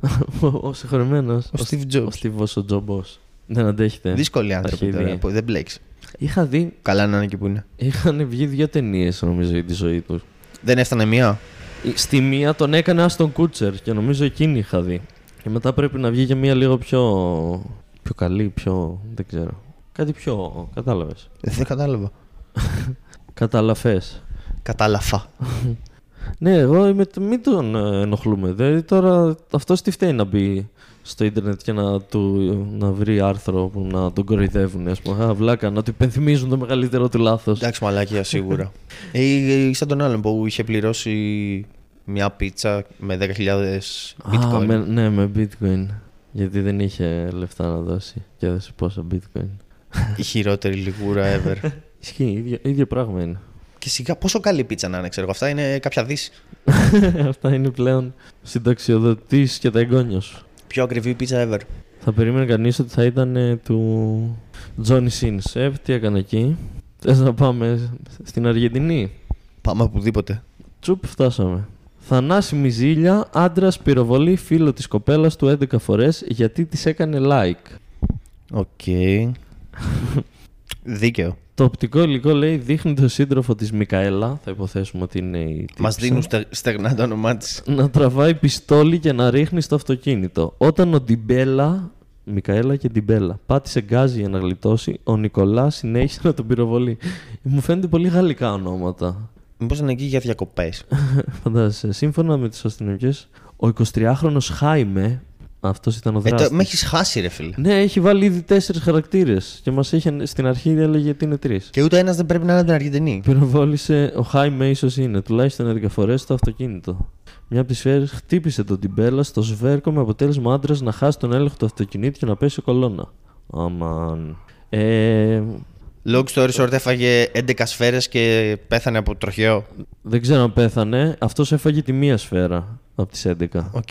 ο συγχωρεμένος.
Ο Steve Jobs.
Ο Steve ο Τζομπό. Δεν αντέχεται.
Δύσκολοι άνθρωποι
Αρχίδι.
τώρα, που δεν μπλέξει.
Είχα δει.
Καλά να είναι εκεί που είναι.
Είχαν βγει δύο ταινίες, νομίζω, για τη ζωή τους.
Δεν έφτανε μία;
Στη μία τον έκανε Άστον Κούτσερ και νομίζω εκείνη είχα δει. Και μετά πρέπει να βγει και μία λίγο πιο. πιο καλή, πιο. δεν ξέρω. Κάτι πιο. κατάλαβες.
Δεν κατάλαβα.
Καταλαφέ.
Κατάλαβα.
Ναι, εγώ είμαι, μην τον ε, ενοχλούμε. Δηλαδή τώρα αυτός τι φταίει να μπει στο ίντερνετ και να, του, να βρει άρθρο που να τον κοροϊδεύουν. Ας πούμε, Α, βλάκα, να του υπενθυμίζουν το μεγαλύτερο του λάθος.
Εντάξει, μαλάκια σίγουρα. ή, ή σαν τον άλλον που είχε πληρώσει μια πίτσα με 10.000 bitcoin.
με, ναι, με bitcoin. Γιατί δεν είχε λεφτά να δώσει και έδωσε πόσα bitcoin.
Η χειρότερη λιγούρα ever.
Ισχύει, ίδιο, ίδιο πράγμα είναι.
και σιγά πόσο καλή πίτσα να είναι, ξέρω εγώ. Αυτά είναι κάποια δύση.
Αυτά είναι πλέον συνταξιοδοτής και τα εγγόνια σου.
Πιο ακριβή πίτσα ever.
Θα περίμενε κανείς ότι θα ήταν ε, του Johnny Sins. Ε, τι έκανε εκεί. Θες να πάμε στην Αργεντινή;
Πάμε οπουδήποτε.
Τσουπ, φτάσαμε. Θανάσιμη ζήλια, άντρας πυροβολεί φίλο της κοπέλας του 11 φορές γιατί της έκανε like.
Οκ. Δίκαιο.
Το οπτικό υλικό λέει δείχνει το σύντροφο της Μικαέλα, θα υποθέσουμε ότι είναι η.
Μας
τύψη,
δίνουν στε- στεγνά το όνομά της.
Να τραβάει πιστόλι και να ρίχνει στο αυτοκίνητο. Όταν ο Ντιμπέλα. Μικαέλα και Ντιμπέλα. Πάτησε γκάζι για να γλιτώσει, ο Νικολάς συνέχισε να τον πυροβολεί. Μου φαίνονται πολύ γαλλικά ονόματα.
Μήπως είναι εκεί για διακοπές.
Φαντάζεσαι. Σύμφωνα με τις αστυνομικές, ο 23χρονο Χάιμε, αυτός ήταν ο
Ε,
δράστης.
το- με έχεις χάσει, ρε φίλε.
Ναι, έχει βάλει ήδη τέσσερις χαρακτήρες. Και μας είχε στην αρχή έλεγε ότι είναι τρεις.
Και ούτε ένας δεν πρέπει να είναι από την Αργεντινή.
Πυροβόλησε ο Χάιμε, ίσω είναι τουλάχιστον 11 φορές στο αυτοκίνητο. Μια από τις σφαίρες χτύπησε τον Τιμπέλα στο σβέρκο με αποτέλεσμα ο άντρας να χάσει τον έλεγχο του αυτοκινήτου και να πέσει κολόνα. Αμαν. Ε,
Long story short, έφαγε 11 σφαίρες και πέθανε από τροχαίο.
δεν ξέρω αν πέθανε. Αυτός έφαγε τη μία σφαίρα από τις 11.
Οκ.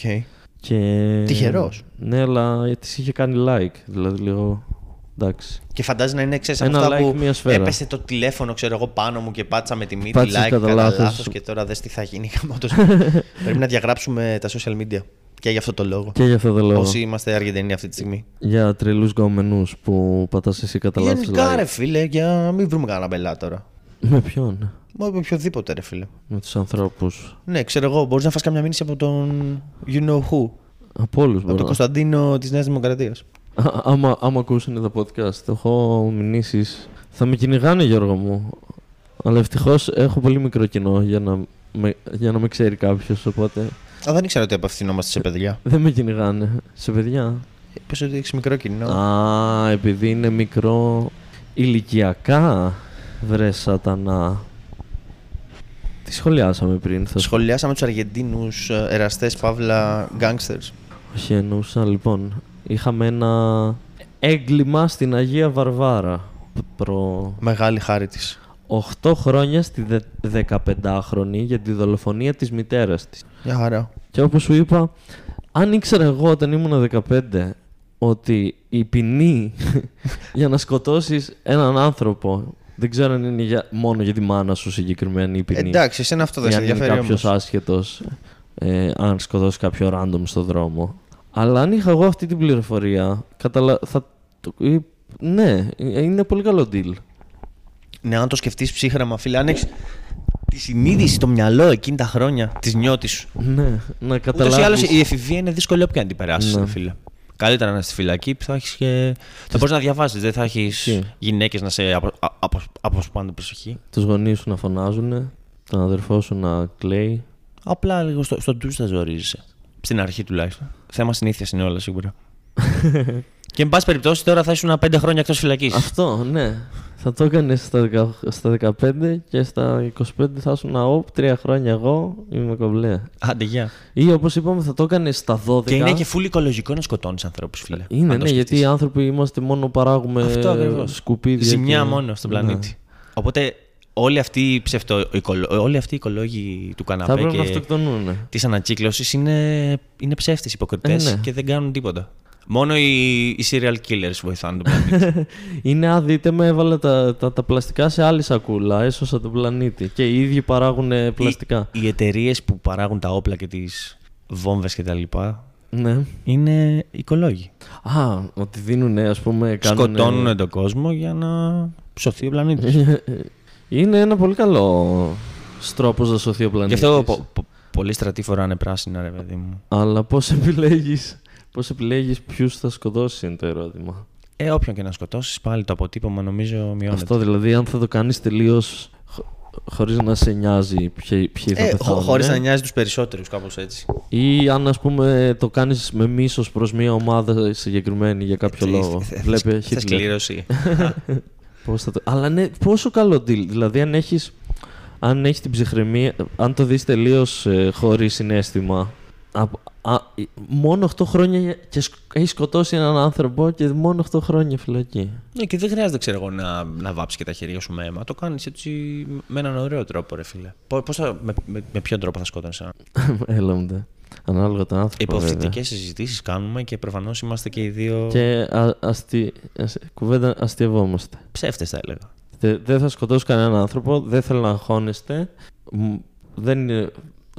Και...
Τυχερός.
Ναι, αλλά της είχε κάνει like. Δηλαδή λίγο. Εντάξει.
Και φαντάζει να είναι ξέρεις,
Ένα
από αυτά
like,
που
μία σφαίρα.
έπεσε το τηλέφωνο ξέρω εγώ πάνω μου και πάτησα με τη μύτη
Πάτησες
like
κατά
κατά
λάθος.
λάθος και τώρα δες τι θα γίνει. γαμώτος. Πρέπει να διαγράψουμε τα social media και για αυτό το λόγο.
Και για αυτό το λόγο.
Όσοι είμαστε Αργεντινοί αυτή τη στιγμή.
Για τρελούς γκόμενου που πατάς εσύ κατά λάθος
Γενικά
like.
ρε φίλε, για να μην βρούμε κανένα μπελά τώρα.
Με ποιον;
Μα με οποιοδήποτε ρε φίλε.
Με τους ανθρώπους.
Ναι, ξέρω εγώ, μπορείς να φας καμιά μήνυση από τον You know who.
Από όλους
Από τον Κωνσταντίνο της Νέας Δημοκρατίας.
Άμα, άμα ακούσουν τα podcast, έχω μηνύσεις. Θα με κυνηγάνε, Γιώργο μου. Αλλά ευτυχώς έχω πολύ μικρό κοινό για να με, για να με ξέρει κάποιος. Οπότε
Α, δεν ήξερα ότι απευθυνόμαστε σε παιδιά.
δεν με κυνηγάνε. Σε παιδιά;
Είπες ότι έχεις μικρό κοινό.
Α, επειδή είναι μικρό ηλικιακά, βρε σατανά. Τι σχολιάσαμε πριν. Θα...
Σχολιάσαμε τους Αργεντίνους εραστές παύλα γκάγκστερ.
Όχι, εννοούσα λοιπόν. Είχαμε ένα έγκλημα στην Αγία Βαρβάρα. Προ...
Μεγάλη χάρη της.
8 χρόνια στη 15χρονη για τη δολοφονία της μητέρας της.
Για χαρά.
Και όπως σου είπα, αν ήξερα εγώ όταν ήμουν 15 ότι η ποινή για να σκοτώσεις έναν άνθρωπο δεν ξέρω αν είναι για, μόνο για τη μάνα σου συγκεκριμένη η ποινή.
Εντάξει, εσένα αυτό δεν σε ενδιαφέρει.
Αν είναι κάποιος άσχετος, ε, αν σκοτώσει κάποιο random στο δρόμο. Αλλά αν είχα εγώ αυτή την πληροφορία, καταλα... θα... ναι, είναι πολύ καλό deal.
Ναι, αν το σκεφτείς ψύχραμα, φίλε, αν έχεις τη συνείδηση, στο μυαλό εκείνη τα χρόνια της νιώτης σου.
Ναι, να καταλάβει.
Ούτως ή άλλως η εφηβεία είναι δύσκολη όποια να την περάσεις, ναι. φίλε. Καλύτερα να είσαι στη φυλακή που θα έχεις και. θα μπορείς να διαβάσεις, δεν θα έχεις γυναίκες να σε απο... απο... αποσπάνε προσοχή.
Τους γονείς σου να φωνάζουν, τον αδερφό σου να κλαίει.
Απλά λίγο στο, στο ντου θα ζορίζεσαι. Στην αρχή τουλάχιστον. Θέμα συνήθειας είναι όλα σίγουρα. και εν πάση περιπτώσει τώρα θα ήσουν πέντε χρόνια εκτός φυλακής.
Αυτό, ναι. Θα το έκανες στα, στα 15 και στα 25 θα ήσουν αόπ, τρία χρόνια εγώ είμαι κομπλέ.
Άντε, γεια.
Ή όπως είπαμε, θα το έκανες στα 12.
Και είναι και φούλη οικολογικό να σκοτώνεις ανθρώπους, φίλε.
Είναι, ναι, γιατί οι άνθρωποι είμαστε μόνο παράγουμε Αυτό, σκουπίδια.
Ζημιά και... μόνο στον πλανήτη. Ναι. Οπότε όλοι αυτοί οι, ψευτο, όλοι αυτοί οι οικολόγοι του καναπέ και της ανακύκλωσης είναι, είναι ψεύτες, υποκριτές ε, ναι. και δεν κάνουν τίποτα. Μόνο οι, οι serial killers βοηθάνε τον πλανήτη.
είναι άδειτε με έβαλε τα, τα, τα, πλαστικά σε άλλη σακούλα, έσωσα τον πλανήτη. Και οι ίδιοι παράγουν πλαστικά.
Οι, οι εταιρείες που παράγουν τα όπλα και τις βόμβες κτλ.
Ναι.
Είναι οικολόγοι.
Α, ότι δίνουν, ας πούμε. Κάνουν...
Σκοτώνουν τον κόσμο για να σωθεί ο πλανήτης.
είναι ένα πολύ καλό τρόπος να σωθεί ο πλανήτη.
Γι' αυτό πο, πο, πολλοί στρατοί φοράνε πράσινα, ρε παιδί μου.
Αλλά πώς επιλέγεις; Πώς επιλέγεις ποιους θα σκοτώσει, είναι το ερώτημα.
Ε, όποιον και να σκοτώσεις, πάλι το αποτύπωμα νομίζω μειώνεται.
Αυτό δηλαδή, αν θα το κάνεις τελείως χωρίς να σε νοιάζει ποιοι, ποιοι θα ε, πεθάνουν.
Χωρίς να νοιάζει τους περισσότερους, κάπως έτσι.
Ή αν ας πούμε το κάνεις με μίσος προς μια ομάδα συγκεκριμένη για κάποιο λόγο. Βλέπε
Θα σκλήρωση.
Πώς θα το... Αλλά ναι, πόσο καλό deal. Δηλαδή, αν έχει αν έχεις την ψυχραιμία, αν το δεις τελείως ε, χωρίς συνέστημα, Α, μόνο 8 χρόνια και έχει σκοτώσει έναν άνθρωπο και μόνο 8 χρόνια φυλακή.
Ναι, και δεν χρειάζεται ξέρω εγώ, να, να βάψει και τα χέρια σου με αίμα. Το κάνεις έτσι με έναν ωραίο τρόπο, ρε φίλε. Πώς θα, με, με, με ποιον τρόπο θα σκότωνες έναν.
Έλα μου Ανάλογα τον άνθρωπο.
Υποθετικές συζητήσεις κάνουμε και προφανώς είμαστε και οι δύο.
Και α, αστι... κουβέντα αστειευόμαστε.
Ψεύτες θα έλεγα.
Δεν θα σκοτώσω κανέναν άνθρωπο, δεν θέλω να αγχώνεστε. Δεν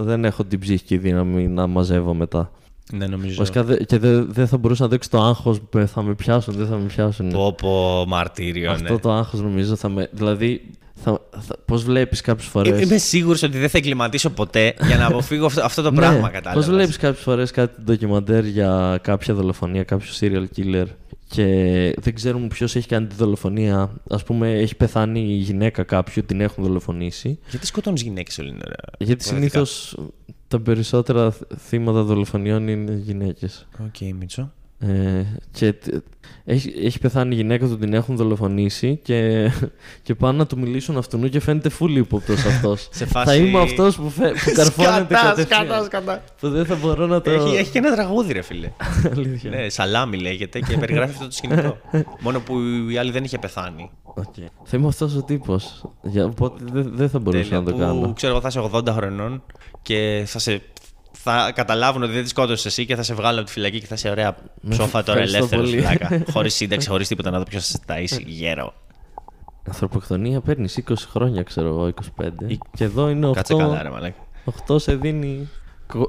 δεν έχω την ψυχική δύναμη να μαζεύω μετά.
Ναι, νομίζω.
Βασικά, δε, και δεν δε θα μπορούσα να δείξω το άγχος που θα με πιάσουν, δεν θα με πιάσουν.
Πω, πω, μαρτύριο.
Αυτό
ναι.
το άγχος νομίζω θα με. Δηλαδή, θα, θα, πώς βλέπεις κάποιες φορές;
Είμαι σίγουρος ότι δεν θα εγκληματίσω ποτέ για να αποφύγω αυτό, αυτό το πράγμα, ναι, κατάλαβα.
Πώς βλέπεις κάποιες φορές κάτι ντοκιμαντέρ για κάποια δολοφονία, κάποιο serial killer και δεν ξέρουμε ποιος έχει κάνει τη δολοφονία. Α πούμε, έχει πεθάνει η γυναίκα κάποιου, την έχουν δολοφονήσει.
Γιατί σκοτώνεις γυναίκες όλη την ώρα.
Γιατί συνήθως τα περισσότερα θύματα δολοφονιών είναι γυναίκες.
OK, okay, Μίτσο.
Ε, και έχει, έχει πεθάνει η γυναίκα του, την έχουν δολοφονήσει και, και πάνε να του μιλήσουν αυτού και φαίνεται φουλ ύποπτος αυτός. Θα είμαι αυτός που, φε, που καρφώνεται κατευθείαν. Σκατάς, σκατάς. Που δεν θα μπορώ να το.
Έχει, έχει και ένα τραγούδι, ρε φίλε. ναι, σαλάμι λέγεται και περιγράφει αυτό το σκηνικό. Μόνο που η άλλη δεν είχε πεθάνει.
Okay. Θα είμαι αυτός ο τύπος. Οπότε δεν δε θα μπορούσα Τέλεια, να το που, κάνω.
Ξέρω εγώ θα είσαι 80 χρονών και θα σε θα καταλάβουν ότι δεν τη σκότωσε εσύ και θα σε βγάλουν από τη φυλακή και θα είσαι ωραία ψόφα τώρα ελεύθερο φυλάκα. χωρίς σύνταξη, χωρίς τίποτα να δω ποιος θα σε ταΐσει. Γέρο.
Ανθρωποκτονία παίρνεις 20 χρόνια, ξέρω εγώ, 25. Και εδώ είναι 8.
Κάτσε καλά, ρε μαλάκα.
8 σε δίνει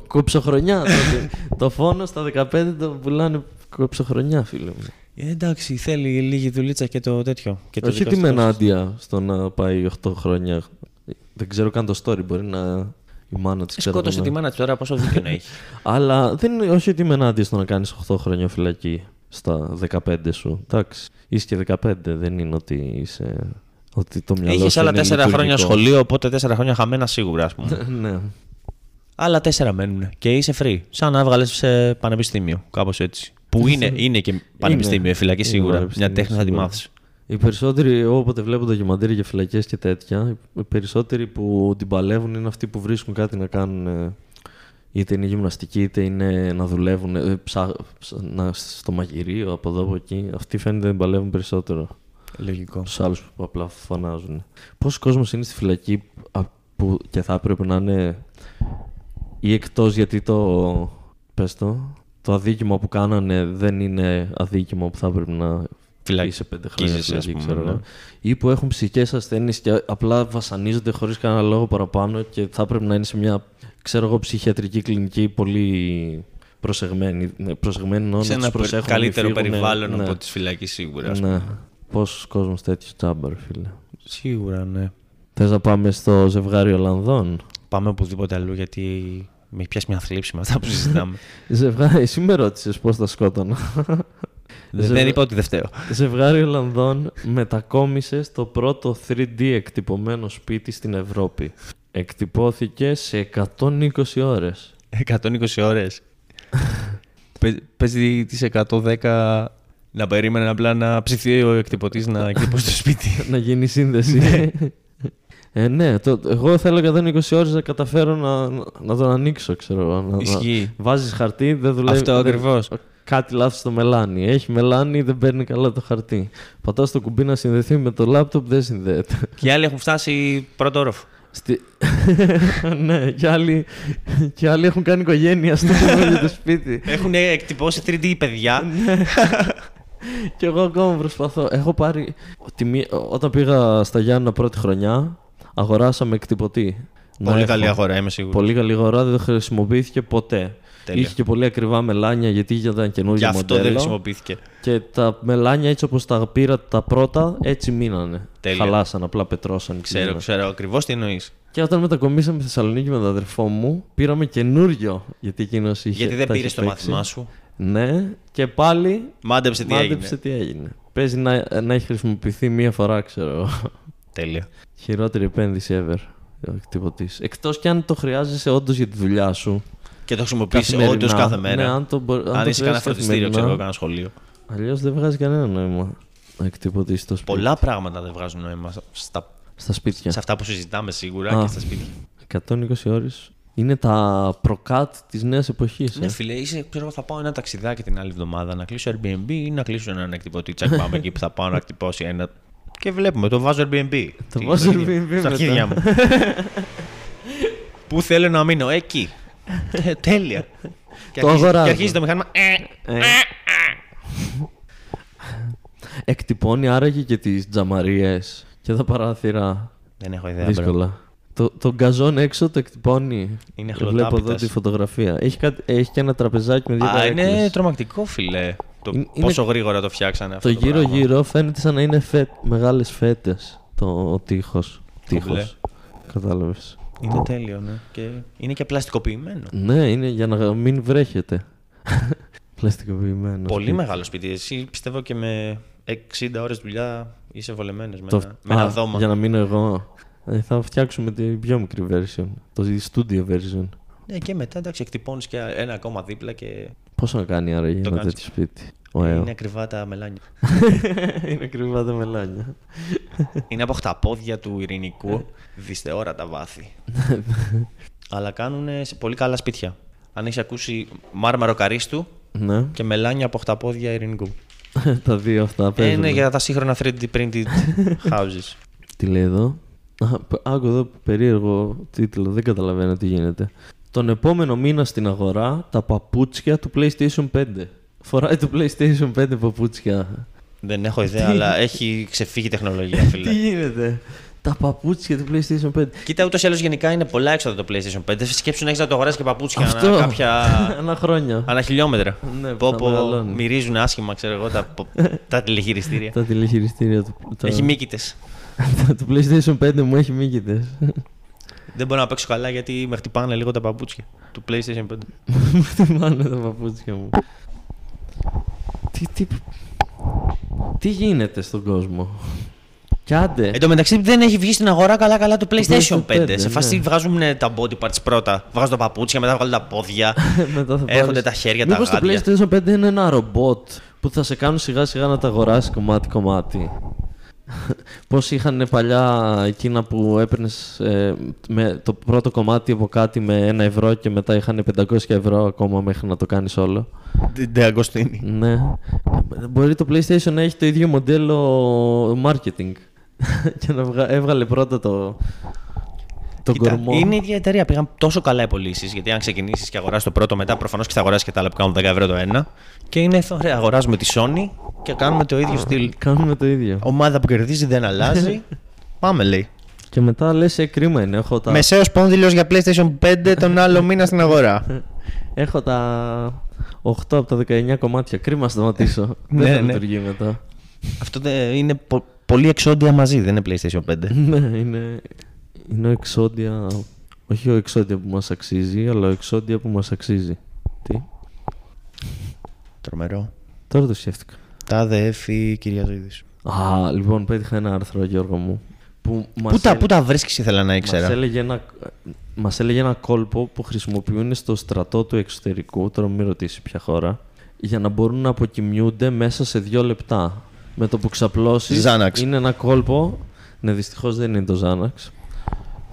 κοψοχρονιά. το φόνο στα 15 το πουλάνε κοψοχρονιά, φίλε μου.
Ε, εντάξει, θέλει λίγη δουλίτσα και το τέτοιο. Και το
Όχι της μενάντια στο να πάει 8 χρόνια. Δεν ξέρω καν το story. Μπορεί να η μάνα της
Σκότωσε τη μάνα της τώρα, πόσο δίκιο να έχεις.
Αλλά δεν είναι όχι ότι είμαι ενάντια στο να κάνεις 8 χρόνια φυλακή στα 15 σου. Εντάξει. Είσαι και 15, δεν είναι ότι είσαι. Ότι το μυαλό
Είχε άλλα 4 χρόνια σχολείο, οπότε 4 χρόνια χαμένα σίγουρα, ας πούμε.
ναι.
Άλλα 4 μένουν και είσαι free. Σαν να έβγαλες σε πανεπιστήμιο, κάπως έτσι. Που είναι, είναι και πανεπιστήμιο, φυλακή σίγουρα. Μια τέχνη θα τη μάθεις.
Οι περισσότεροι, όποτε βλέπω ντοκιμαντέρ για φυλακές και τέτοια, οι περισσότεροι που την παλεύουν είναι αυτοί που βρίσκουν κάτι να κάνουν. ε, Είτε είναι γυμναστική, είτε είναι να δουλεύουν ε, ψά, ψ- να, στο μαγειρίο, από εδώ από εκεί. Αυτοί φαίνεται να την παλεύουν περισσότερο.
Λογικό.
Τους άλλους που απλά φωνάζουν. Πόσος κόσμος είναι στη φυλακή α, που και θα έπρεπε να είναι ή εκτός γιατί το. Πες το. Το αδίκημα που κάνανε δεν είναι αδίκημα που θα έπρεπε να
Φυλακή.
είσαι πέντε χρόνια
Κίζεσαι, ας
φυλακή,
πούμε,
ξέρω
ναι.
εγώ. Ή που έχουν ψυχικές ασθένειες και απλά βασανίζονται χωρίς κανένα λόγο παραπάνω και θα έπρεπε να είναι σε μια ξέρω εγώ, ψυχιατρική κλινική πολύ προσεγμένη. Ναι, προσεγμένη εννοώ
Σε
να
ένα
τους προσέχουν, να
καλύτερο
μην φύγουνε.
περιβάλλον
ναι.
από τη φυλακή σίγουρα. ας
Ναι.
πούμε.
Πόσος κόσμος τέτοιος τσάμπαρ, φίλε;
Σίγουρα, ναι.
Θες να πάμε στο ζευγάρι Ολλανδών.
Πάμε οπουδήποτε αλλού γιατί με έχει πιάσει μια θλίψη με αυτά που συζητάμε.
Ζευγάρι, εσύ με ρώτησες πώς θα σκότωνα.
Δεν είπα ότι δεν φταίω.
Ζευγάρι Ολλανδών μετακόμισε στο πρώτο 3D εκτυπωμένο σπίτι στην Ευρώπη. Εκτυπώθηκε σε 120 ώρες.
120 ώρες. Παίζει τι 110 να περίμενε απλά να ψηθεί ο εκτυπωτής να εκτυπώσει το σπίτι.
να γίνει σύνδεση. ε, ναι, το, εγώ θέλω 120 ώρες να καταφέρω να, να τον ανοίξω, ξέρω. εγώ, Να,
Ισχύει.
Να, βάζεις χαρτί, δεν δουλεύει.
Αυτό
δεν-
ακριβώς.
Κάτι λάθος στο μελάνι. Έχει μελάνι, δεν παίρνει καλά το χαρτί. Πατάς το κουμπί να συνδεθεί με το λάπτοπ, δεν συνδέεται.
Και οι άλλοι έχουν φτάσει πρώτο όροφο.
Στη... ναι, και άλλοι, και άλλοι έχουν κάνει οικογένεια στο για το σπίτι.
Έχουν εκτυπώσει 3D παιδιά.
και εγώ ακόμα προσπαθώ. Έχω πάρει. τη μία- Όταν πήγα στα Γιάννα πρώτη χρονιά, αγοράσαμε εκτυπωτή. Να
Πολύ
έχω.
καλή αγορά, είμαι σίγουρος.
Πολύ καλή αγορά, δεν το χρησιμοποιήθηκε ποτέ.
Τέλεια.
Είχε και πολύ ακριβά μελάνια γιατί ήταν
Γι'
καινούργιο
αυτό
μοντέλο.
δεν χρησιμοποιήθηκε.
Και τα μελάνια έτσι όπως τα πήρα τα πρώτα, έτσι μείνανε.
Τέλεια.
Χαλάσαν, απλά πετρώσαν. και
Ξέρω,
μείνανε.
ξέρω ακριβώς τι εννοείς.
Και όταν μετακομίσαμε στη Θεσσαλονίκη με τον αδερφό μου, πήραμε καινούριο. Γιατί εκείνος είχε.
Γιατί δεν
τα
πήρες
είχε
το
παίξει.
μάθημά σου.
Ναι, και πάλι
Μάντεψε τι έγινε.
μάντεψε τι έγινε. Παίζει να, να έχει χρησιμοποιηθεί μία φορά, ξέρω εγώ.
Τέλεια.
Χειρότερη επένδυση ever. Εκτυπωτή. Εκτός κι αν το χρειάζεσαι όντως για τη δουλειά σου.
Και το χρησιμοποιήσει
καθημερινά.
όντω κάθε
Ναι,
μέρα.
αν το, μπο- αν
αν
το
είσαι κανένα
χρειάζεσαι
φροντιστήριο, ξέρω εγώ,
καθημερινά.
κανένα σχολείο.
Αλλιώς δεν βγάζει κανένα νόημα να εκτυπωτή στο σπίτι.
Πολλά πράγματα δεν βγάζουν νόημα στα,
Στα σπίτια.
σε αυτά που συζητάμε σίγουρα
Α.
και στα σπίτια.
120 ώρες. Είναι τα προκάτ της νέας εποχής.
Ναι, φίλε, είσαι, ξέρω, εγώ, θα πάω ένα ταξιδάκι την άλλη εβδομάδα να κλείσω Airbnb ή να κλείσω έναν εκτυπωτή. Τσακ, πάμε εκεί που θα πάω να εκτυπώσει ένα. Και βλέπουμε, το βάζω Airbnb.
Το
Τι-
βάζω
στα-
Airbnb
Στα
μετά.
αρχίδια μου. Πού θέλω να μείνω, εκεί. Ε, Τέλεια. Και
Το
αρχίζει-
αγοράζω.
Και αρχίζει το μηχάνημα. ε,
Ε. Εκτυπώνει άραγε και τις τζαμαρίε και τα παράθυρα.
Δεν έχω ιδέα. bro.
Δύσκολα. Το, το γκαζόν έξω το εκτυπώνει.
Είναι
Βλέπω εδώ
χλωτάπιτας.
τη φωτογραφία. Έχει, κάτι, έχει και ένα τραπεζάκι με δύο
Α,
καρέκλες.
είναι τρομακτικό, φίλε. Το
Είναι-
πόσο γρήγορα το φτιάξανε αυτό.
Το
πράγμα.
γύρω-γύρω φαίνεται σαν να είναι φε... μεγάλες φέτες το τείχος.
Βλέ.
Τείχος. Κατάλαβες.
Είναι τέλειο, ναι. Και είναι και πλαστικοποιημένο.
Ναι, είναι για να μην βρέχεται. Πλαστικοποιημένος.
Πολύ
σπίτι.
μεγάλο σπίτι. Εσύ πιστεύω και με 60 ώρες δουλειά είσαι βολεμένος με,
Το-
ένα, με ένα
Α,
δώμα.
Για να μείνω εγώ. Ε, θα φτιάξουμε την πιο μικρή version. Το studio version.
Ναι, και μετά εντάξει, εκτυπώνεις και ένα ακόμα δίπλα και
Πόσο να κάνει άραγε
Το
ένα
κάνεις.
τέτοιο σπίτι; Ο ΑΕΟ.
είναι ακριβά τα μελάνια.
είναι κρυβά τα μελάνια.
είναι από τα πόδια του ειρηνικού, δυσθεώρατα βάθη. Αλλά κάνουν σε πολύ καλά σπίτια. Αν έχεις ακούσει μάρμαρο καρίστου
ναι,
και μελάνια από χταπόδια ειρηνικού.
τα δύο αυτά
Ε,
παίζουν.
είναι για τα σύγχρονα 3D printed houses.
Τι λέει εδώ; Α, π- Άκου εδώ περίεργο τίτλο, δεν καταλαβαίνω τι γίνεται. Τον επόμενο μήνα στην αγορά τα παπούτσια του PlayStation 5. Φοράει το PlayStation 5 παπούτσια.
Δεν έχω ιδέα,
Τι;
αλλά έχει ξεφύγει η τεχνολογία,
Τι
φίλε.
γίνεται; Τα παπούτσια του PlayStation 5.
Κοίτα, ούτως ή άλλως γενικά είναι πολλά έξοδα το PlayStation 5. Σκέψου να έχεις να το αγοράσεις και παπούτσια
Αυτό.
ανά κάποια.
Ένα χρόνια.
ανά χιλιόμετρα.
Ναι,
πω,
θα
πω,
μεγαλώνεις.
μυρίζουν άσχημα, ξέρω εγώ, τα, τα τηλεχειριστήρια.
Τα τηλεχειριστήρια του. τα-
Έχει μύκητες.
το PlayStation 5 μου έχει μύκητες.
Δεν μπορώ να παίξω καλά γιατί με χτυπάνε λίγο τα παπούτσια του PlayStation 5.
Μου θυμάνε τα παπούτσια μου. Τι, τι, τι γίνεται στον κόσμο; Κι άντε.
Εν τω μεταξύ δεν έχει βγει στην αγορά καλά-καλά το PlayStation 5.
PlayStation 5,
Σε φάση
ναι.
βγάζουν τα body parts πρώτα. Βγάζουν τα παπούτσια, μετά βγάλουν τα πόδια.
Μετά θα
Έρχονται
πάρεις-
τα χέρια, τα
Μήπως
γάντια.
το PlayStation 5 είναι ένα ρομπότ που θα σε κάνουν σιγά σιγά να τα αγοράσεις κομμάτι-κομμάτι; Πώς είχαν παλιά εκείνα που έπαιρνες με το πρώτο κομμάτι από κάτι με ένα ευρώ και μετά είχαν 500 ευρώ ακόμα μέχρι να το κάνεις όλο.
Ντε Αγκοστίνη.
Ναι. Μπορεί το PlayStation να έχει το ίδιο μοντέλο marketing. και να βγα... έβγαλε πρώτα το, τον
Κοίτα,
κορμό.
είναι η ίδια εταιρεία. Πήγαν τόσο καλά οι πωλήσεις. Γιατί αν ξεκινήσεις και αγοράσει το πρώτο, μετά προφανώς και θα αγοράσεις και τα άλλα που κάνουν 10 ευρώ το ένα. Και είναι ωραία, αγοράζουμε τη Sony και κάνουμε το ίδιο στυλ.
Κάνουμε το ίδιο.
Ομάδα που κερδίζει δεν αλλάζει. Πάμε, λέει.
Και μετά λες, ε, κρίμα είναι. Έχω τα,
Μεσαίος πόνδυλος για PlayStation 5 τον άλλο μήνα στην αγορά.
έχω τα 8 από τα 19 κομμάτια. Κρίμα να σταματήσω.
Ναι,
δεν θα
ναι.
λειτουργεί μετά.
Αυτό δεν- είναι πο- πολύ εξόντια μαζί, δεν είναι PlayStation 5.
ναι, είναι, είναι ο εξόντια... Όχι ο εξόντια που μας αξίζει, αλλά ο εξόντια που μας αξίζει. Τι;
Τρομερό.
Τώρα το σκέφτηκα.
Τάδε έφη Κυριαζοίδη.
Α, λοιπόν, πέτυχα ένα άρθρο, Γιώργο μου. Που μας
Πού τα,
έλε-
πού τα βρίσκεις, ήθελα να
Μας
ήξερα.
έλεγε, ένα, μας έλεγε ένα κόλπο που χρησιμοποιούν στο στρατό του εξωτερικού, τώρα μην ρωτήσει ποια χώρα, για να μπορούν να αποκοιμιούνται μέσα σε δύο λεπτά. Με το που ξαπλώσεις
Xanax.
είναι ένα κόλπο, ναι δυστυχώς δεν είναι το Ζάναξ,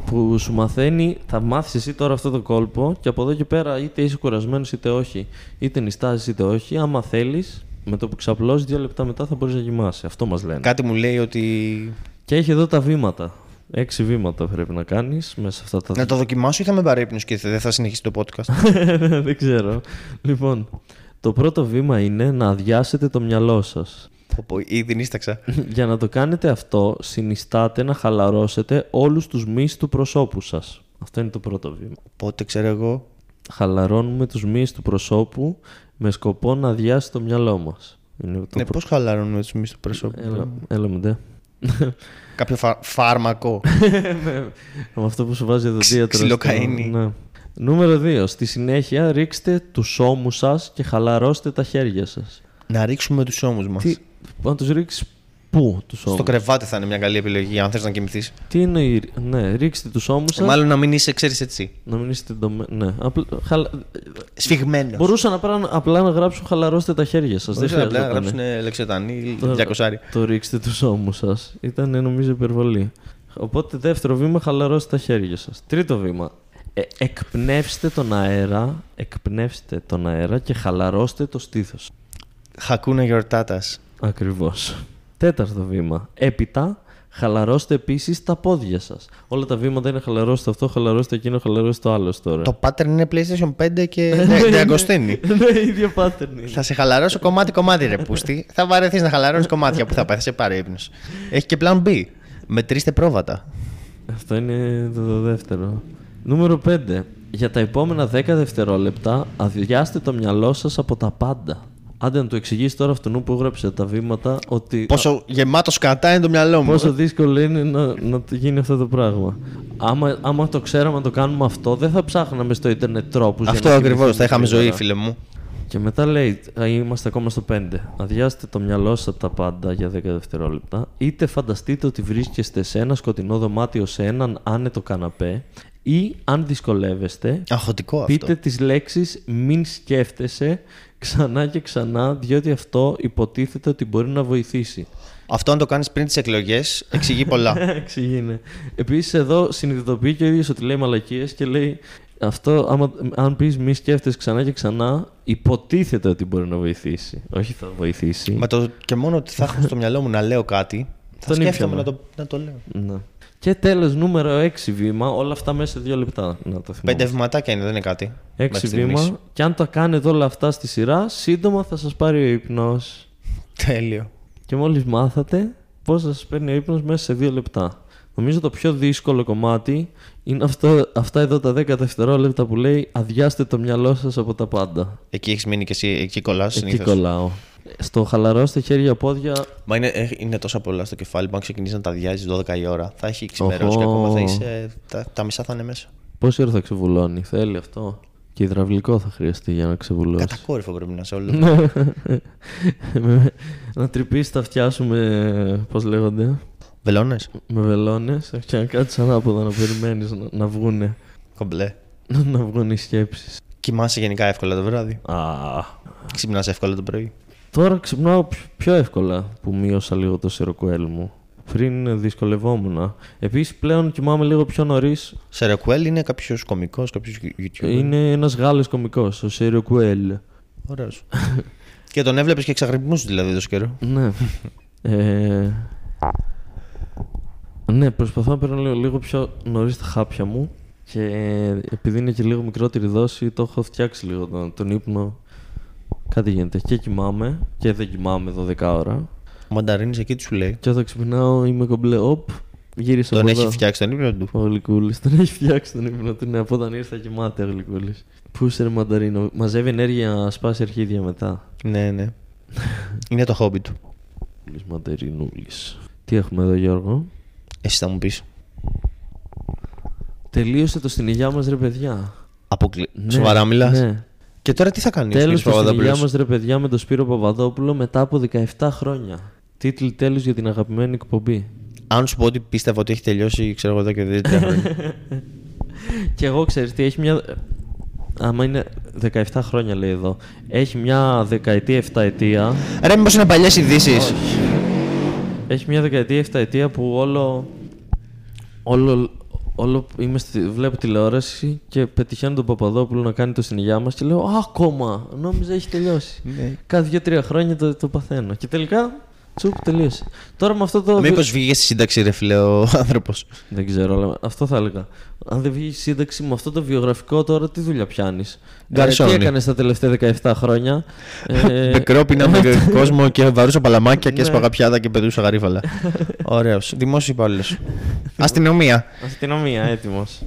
που σου μαθαίνει, θα μάθεις εσύ τώρα αυτό το κόλπο και από εδώ και πέρα είτε είσαι κουρασμένος είτε όχι, είτε νιστάζεις είτε όχι, άμα θέλεις, με το που ξαπλώσεις δύο λεπτά μετά θα μπορείς να κοιμάσαι. Αυτό μας λένε.
Κάτι μου λέει ότι.
Και έχει εδώ τα βήματα. Έξι βήματα πρέπει να κάνεις μέσα σε αυτά τα
Να το δοκιμάσω ή θα με παρέπνου και δεν θα συνεχίσει το podcast;
Δεν ξέρω. Λοιπόν, το πρώτο βήμα είναι να αδειάσετε το μυαλό σας.
Πω, πω, Ήδη νίσταξα.
Για να το κάνετε αυτό, συνιστάτε να χαλαρώσετε όλους τους μυς του προσώπου σας. Αυτό είναι το πρώτο βήμα.
Πότε ξέρω εγώ.
Χαλαρώνουμε τους μυς του προσώπου με σκοπό να αδειάσει το μυαλό μας. Είναι το
Ναι,
πρω-
πώς χαλαρώνουμε τους μυς του προσώπου;
Έλα, έλα μου ντε.
Κάποιο φα- φάρμακο.
Με αυτό που σου βάζει εδώ δίατρο.
Ξυλοκαΐνη.
Ναι. Νούμερο 2. Στη συνέχεια ρίξτε τους ώμους σας και χαλαρώστε τα χέρια σας.
να ρίξουμε τους ώμους μας.
Τι, να τους ρίξεις πού τους ώμους.
Στο κρεβάτι θα είναι μια καλή επιλογή, αν θες να κοιμηθείς.
Τι εννοεί, ναι, ρίξτε τους ώμους σας.
Μάλλον να μην είσαι, ξέρεις έτσι.
Να μην είστε ντομε... Ναι, απλά, χαλα...
Σφιγμένος.
Μπορούσα να πάρω, απλά να γράψω χαλαρώστε τα χέρια σας. Δεν
Δεν απλά να
χρειάζεται.
γράψουν λεξιοτανή,
Το-
200.
Το ρίξτε τους ώμους σας. Ήταν νομίζω υπερβολή. Οπότε δεύτερο βήμα χαλαρώστε τα χέρια σας. Τρίτο βήμα. Ε, εκπνεύστε τον αέρα, εκπνεύστε τον αέρα και χαλαρώστε το στήθος.
Χακούνα γιορτάτας.
Ακριβώς. Τέταρτο βήμα. Έπειτα, χαλαρώστε επίσης τα πόδια σας. Όλα τα βήματα είναι χαλαρώστε αυτό, χαλαρώστε εκείνο, χαλαρώστε το άλλος τώρα.
Το pattern είναι PlayStation 5 και ναι, διαγκοστίνη.
ναι, ίδιο pattern είναι.
Θα σε χαλαρώσω κομμάτι-κομμάτι, ρε Πούστη. θα βαρεθείς να χαλαρώνεις κομμάτια που θα πάει, θα σε πάρει ύπνος. Έχει και plan B. Μετρήστε πρόβατα.
Αυτό είναι το, το δεύτερο. Νούμερο 5. Για τα επόμενα 10 δευτερόλεπτα αδειάστε το μυαλό σας από τα πάντα. Άντε να του εξηγήσει τώρα αυτού που έγραψε τα βήματα ότι.
Πόσο γεμάτος σκατά είναι το μυαλό μου.
Πόσο δύσκολο είναι να, να το γίνει αυτό το πράγμα. Άμα, άμα το ξέραμε να το κάνουμε αυτό, δεν θα ψάχναμε στο Ιντερνετ τρόπους.
Αυτό ακριβώς. Θα είχαμε ζωή, φίλε μου.
Και μετά λέει, α, είμαστε ακόμα στο 5. Αδειάστε το μυαλό σας από τα πάντα για 10 δευτερόλεπτα. Είτε φανταστείτε ότι βρίσκεστε σε ένα σκοτεινό δωμάτιο σε έναν άνετο καναπέ, ή αν δυσκολεύεστε,
Αγχωτικό αυτό.
πείτε τις λέξεις μην σκέφτεσαι ξανά και ξανά, διότι αυτό υποτίθεται ότι μπορεί να βοηθήσει.
Αυτό αν το κάνεις πριν τις εκλογές εξηγεί πολλά.
Εξηγήνε. Επίσης, εδώ συνειδητοποιεί και ο ίδιος ότι λέει μαλακίες και λέει αυτό, άμα, αν πεις μη σκέφτεσαι ξανά και ξανά, υποτίθεται ότι μπορεί να βοηθήσει. Όχι θα βοηθήσει.
Μα το και μόνο ότι θα έχω στο μυαλό μου να λέω κάτι, θα
Τον
σκέφτομαι
ήπιανα.
να το, να το λέω.
Ναι. Και τέλος, νούμερο 6 βήμα, όλα αυτά μέσα σε δύο λεπτά. Να το
Πέντε
θυμάμαι.
βηματάκια είναι, δεν είναι κάτι.
6
μέχρι στιγμής.
βήμα. Και αν τα κάνετε όλα αυτά στη σειρά, σύντομα θα σας πάρει ο ύπνος.
Τέλειο.
Και μόλις μάθατε πώς θα σας παίρνει ο ύπνος μέσα σε δύο λεπτά. Νομίζω το πιο δύσκολο κομμάτι είναι αυτό, αυτά εδώ τα 10 δευτερόλεπτα που λέει αδειάστε το μυαλό σας από τα πάντα.
Εκεί έχεις μείνει και εσύ, εκεί κολλάς
Εκεί
συνήθως;
κολλάω. Στο χαλαρώστε χέρια πόδια.
Μα είναι, ε, είναι τόσα πολλά στο κεφάλι που αν ξεκινήσεις να τα διάζει 12 η ώρα, θα έχει ξημερώσει
Οχο.
και ακόμα θα είσαι. Τα, τα μισά θα είναι μέσα.
Πόση ώρα θα ξεβουλώνει, θέλει αυτό; Και υδραυλικό θα χρειαστεί για να ξεβουλώσεις.
Κατακόρυφο πρέπει να είσαι όλο.
Με- να τρυπήσεις τα αυτιά σου με. Πώς λέγονται.
Βελόνε.
Με βελόνε. Και να κάτσεις ανάποδα να περιμένεις να, να βγούνε.
Κομπλέ.
να βγουν οι σκέψεις.
Κοιμάσαι γενικά εύκολα το βράδυ;
Α,
Ξυπνάς εύκολα το πρωί;
τώρα ξυπνάω πιο- πιο εύκολα που μείωσα λίγο το σιροκουέλ μου. Πριν δυσκολευόμουν. Επίσης πλέον κοιμάμαι λίγο πιο νωρίς.
Σε Ρεκουέλ είναι κάποιος κωμικός, κάποιος YouTube.
Είναι ένας Γάλλος κωμικός, ο Σέριο Κουέλ.
Ωραίος. και τον έβλεπες και εξαγρυπνούσες δηλαδή τόσο καιρό.
Ναι. ε, ναι, προσπαθώ να παίρνω λίγο, λίγο πιο νωρίς τα χάπια μου. Και επειδή είναι και λίγο μικρότερη δόση, το έχω φτιάξει λίγο τον, τον ύπνο. Κάτι γίνεται. Και κοιμάμαι και δεν κοιμάμαι 12 ώρα.
Ο Μανταρίνη εκεί τι σου λέει;
Και όταν ξυπνάω είμαι κομπλέ. Οπ, γύρισα
Τον
από
έχει
εδώ.
φτιάξει τον ύπνο του;
Ο Γλυκούλης. Τον έχει φτιάξει τον ύπνο του. Ναι, από όταν ήρθα κοιμάται ο Γλυκούλης. Πού είσαι, ρε Μανταρίνο; Μαζεύει ενέργεια, σπάσει αρχίδια μετά.
Ναι, ναι. είναι το χόμπι του.
Γλυκούλης Μανταρινούλης. Τι έχουμε εδώ, Γιώργο;
Εσύ θα μου πεις.
Τελείωσε το στην υγειά μας, ρε παιδιά.
Αποκλει...
Ναι,
Σοβαρά μιλάς;
Ναι.
Και τώρα τι θα κάνεις ο
Τέλος
Σπύρος
το στην υγειά
Παπαδόπουλος;
μας, ρε παιδιά, με τον Σπύρο Παπαδόπουλο μετά από 17 χρόνια. Τίτλοι τέλου για την αγαπημένη εκπομπή.
Αν σου πω ότι πίστευα ότι έχει τελειώσει, ξέρω εγώ εδώ και δύο χρόνια.
Και εγώ ξέρεις τι, έχει μια. Άμα είναι 17 χρόνια λέει εδώ. Έχει μια δεκαετία, εφταετία.
Ρε, μήπως είναι παλιές ειδήσεις;
Έχει μια δεκαετία, εφταετία που όλο. Όλο, όλο είμαι στη, βλέπω τηλεόραση και πετυχαίνω τον Παπαδόπουλο να κάνει το στην υγειά μας και λέω Α, ακόμα! Νόμιζα έχει τελειώσει.
Ναι.
Κάθε δύο-τρία χρόνια το, το παθαίνω. Και τελικά, τσουπ, τελείωσε. Τώρα με αυτό το.
Μήπως βγήκε στη σύνταξη, ρε φίλε, ο άνθρωπος.
Δεν ξέρω, αλλά αυτό θα έλεγα. Αν δεν βγει σύνταξη με αυτό το βιογραφικό, τώρα τι δουλειά πιάνεις;
Γκαρσόνι.
τι έκανες τα τελευταία 17 χρόνια; ε,
Μικρόπινα με κόσμο και βαρούσα παλαμάκια και
Ναι.
έσπαγα πιάτα και πετούσα γαρίφαλα. Ωραίος. Δημόσιο υπάλληλος. Αστυνομία.
Αστυνομία, έτοιμος.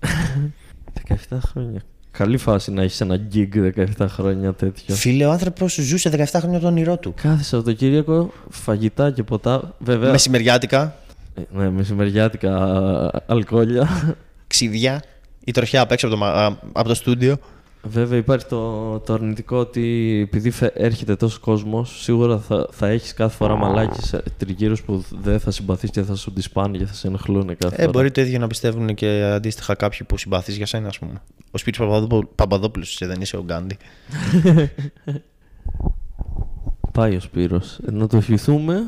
17 χρόνια. Καλή φάση να έχεις ένα gig 17 χρόνια τέτοιο.
Φίλε, ο άνθρωπος ζούσε 17 χρόνια το όνειρό του.
Κάθε Σαββατοκύριακο φαγητά και ποτά. Βέβαια.
Μεσημεριάτικα,
Ε, Ναι, μεσημεριάτικα α, αλκοόλια.
ξυδιά, η τροχιά απ' έξω από το, μα- α, από το στούντιο.
Βέβαια υπάρχει το, το αρνητικό ότι επειδή φε- έρχεται τόσο κόσμος, σίγουρα θα, θα έχεις κάθε φορά μαλάκι τριγύρους που δεν θα συμπαθείς και θα σου τις πάνε και θα σε ενοχλούν κάθε
Ε,
φορά.
μπορεί το ίδιο να πιστεύουν και αντίστοιχα κάποιοι που συμπαθείς για σένα, ας πούμε. Ο Σπίτι Παπαδόπουλος, είσαι, δεν είσαι ο Γκάντι.
Πάει ο Σπύρος. Ε, Να το ευχηθούμε.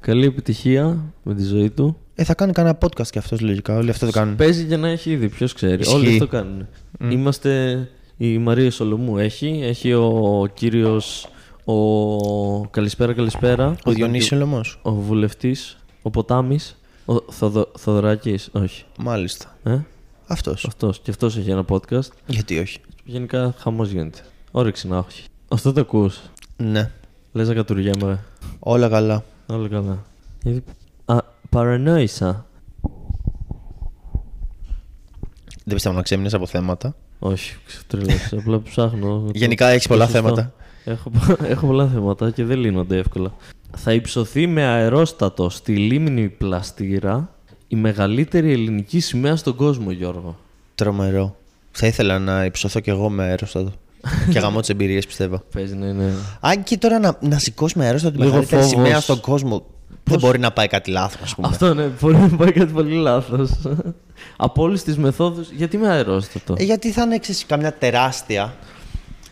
Καλή επιτυχία με τη ζωή του.
Ε, θα κάνει κανένα podcast και αυτός λογικά. Όλοι αυτό το κάνουν.
Παίζει και να έχει ήδη, ποιος ξέρει.
Ισχύει.
Όλοι αυτό κάνουν. Είμαστε. Η Μαρία Σολομού έχει. Έχει ο κύριος. Ο... Καλησπέρα, καλησπέρα.
Ο Διονύσης Ολωμό.
Ο βουλευτής. Ο Ποτάμι. Ο Θοδο... Θοδωράκης. Όχι.
Μάλιστα.
Ε;
Αυτός.
Αυτός. Και αυτός έχει ένα podcast.
Γιατί όχι;
Γενικά χαμός γίνεται. Όρεξη να έχει. Αυτό το ακούς.
Ναι.
Λες να κατουργέμαι.
Όλα καλά.
Όλα καλά. Γιατί... Α, παρανόησα.
Δεν πιστεύω να ξέμεινες από θέματα.
Όχι, τρελός. Απλά ψάχνω. το-
Γενικά έχεις
το
πολλά
σωστό.
θέματα.
Έχω, έχω πολλά θέματα και δεν λύνονται εύκολα. Θα υψωθεί με αερόστατο στη λίμνη Πλαστήρα η μεγαλύτερη ελληνική σημαία στον κόσμο, Γιώργο.
Τρομερό. Θα ήθελα να υψωθώ κι εγώ με αερόστατο. και γαμώ τις εμπειρίες πιστεύω.
Παίζει να είναι.
Αν και τώρα να, να σηκώσει με αερόστατο τη
Λίγο
μεγαλύτερη
φόβος.
σημαία στον κόσμο. Δεν μπορεί να πάει κάτι λάθος, ας πούμε.
Αυτό ναι, μπορεί να πάει κάτι πολύ λάθος. Από όλες τις μεθόδους, γιατί με αερόστατο.
Ε, γιατί θα είναι ξέρεις, καμιά τεράστια.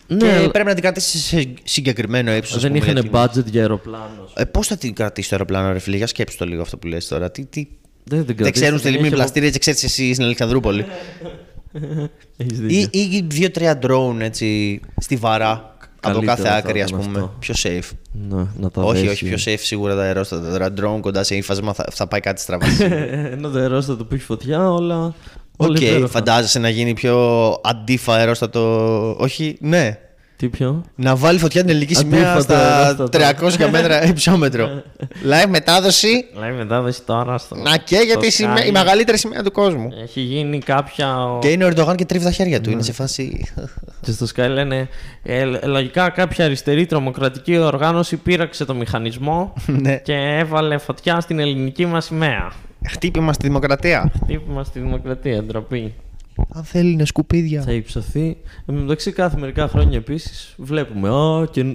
ναι,
και
αλλά
πρέπει να την κρατήσεις σε συγκεκριμένο ύψος.
δεν είχαν budget για αεροπλάνο.
Ε, Πώς θα την κρατήσει το αεροπλάνο, ρε φίλε, για σκέψου το λίγο αυτό που λες τώρα. Τι, τι...
Δεν, την
Δεν ξέρουν στη
την
λίμνη
έχει
πλαστήρια, έτσι ξέρεις εσύ στην Αλεξανδρούπολη.
από- Έχεις δίκιο.
ή, ή δύο-τρία drone έτσι στη βαρά από
Καλύτερο
κάθε
θα
άκρη, ας
ήταν
πούμε.
αυτό.
Πιο safe.
Ναι, να τα
όχι,
δέσει.
όχι, πιο safe σίγουρα τα αερόστατα. Τώρα drone κοντά σε ύφασμα θα, θα πάει κάτι στραβά.
Ενώ το αερόστατο που έχει φωτιά, όλα.
Οκ,
όλα υπέροχα.
φαντάζεσαι να γίνει πιο αντίφα αερόστατο. Όχι, ναι.
Τι πιο.
Να βάλει φωτιά την ελληνική σημαία
Αντίφατο
στα
αερόστατο.
300 μέτρα υψόμετρο. Live μετάδοση
Λέει μετάδοση τώρα στο.
να καίγεται
στο
η, σημαία-
Sky.
η μεγαλύτερη σημαία του κόσμου.
Έχει γίνει κάποια.
Και είναι ο Ερντογάν και τρίβει τα χέρια του. Είναι σε φάση.
Και στο Sky λένε ε, λογικά κάποια αριστερή τρομοκρατική οργάνωση πείραξε το μηχανισμό
ναι.
και έβαλε φωτιά στην ελληνική μας σημαία.
Χτύπημα στη δημοκρατία.
Χτύπημα στη δημοκρατία, ντροπή.
Αν θέλει είναι σκουπίδια.
Θα υψωθεί. Εν τω μεταξύ, κάθε μερικά χρόνια επίσης βλέπουμε. Α, και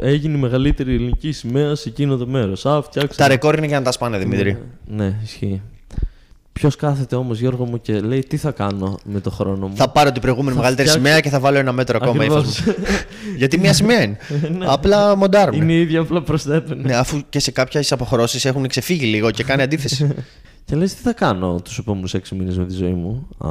έγινε η μεγαλύτερη ελληνική σημαία σε εκείνο το μέρος. Α, φτιάξαμε.
Τα ρεκόρ είναι για να τα σπάνε, Δημήτρη.
Ναι, ισχύει. Ποιος κάθεται όμως, Γιώργο μου, και λέει τι θα κάνω με το χρόνο μου;
Θα πάρω την προηγούμενη
Θα
μεγαλύτερη
φτιάξω-
σημαία και θα βάλω ένα μέτρο ακόμα
Ακριβώς.
ύφος. Γιατί μία σημαία είναι. Απλά μοντάρουμε.
Είναι οι ίδιοι, απλά προσθέτουν.
Ναι, αφού και σε κάποιε αποχρώσει έχουν ξεφύγει λίγο και κάνει αντίθεση.
Και λες τι θα κάνω τους επόμενους 6 μήνες με τη ζωή μου; Α,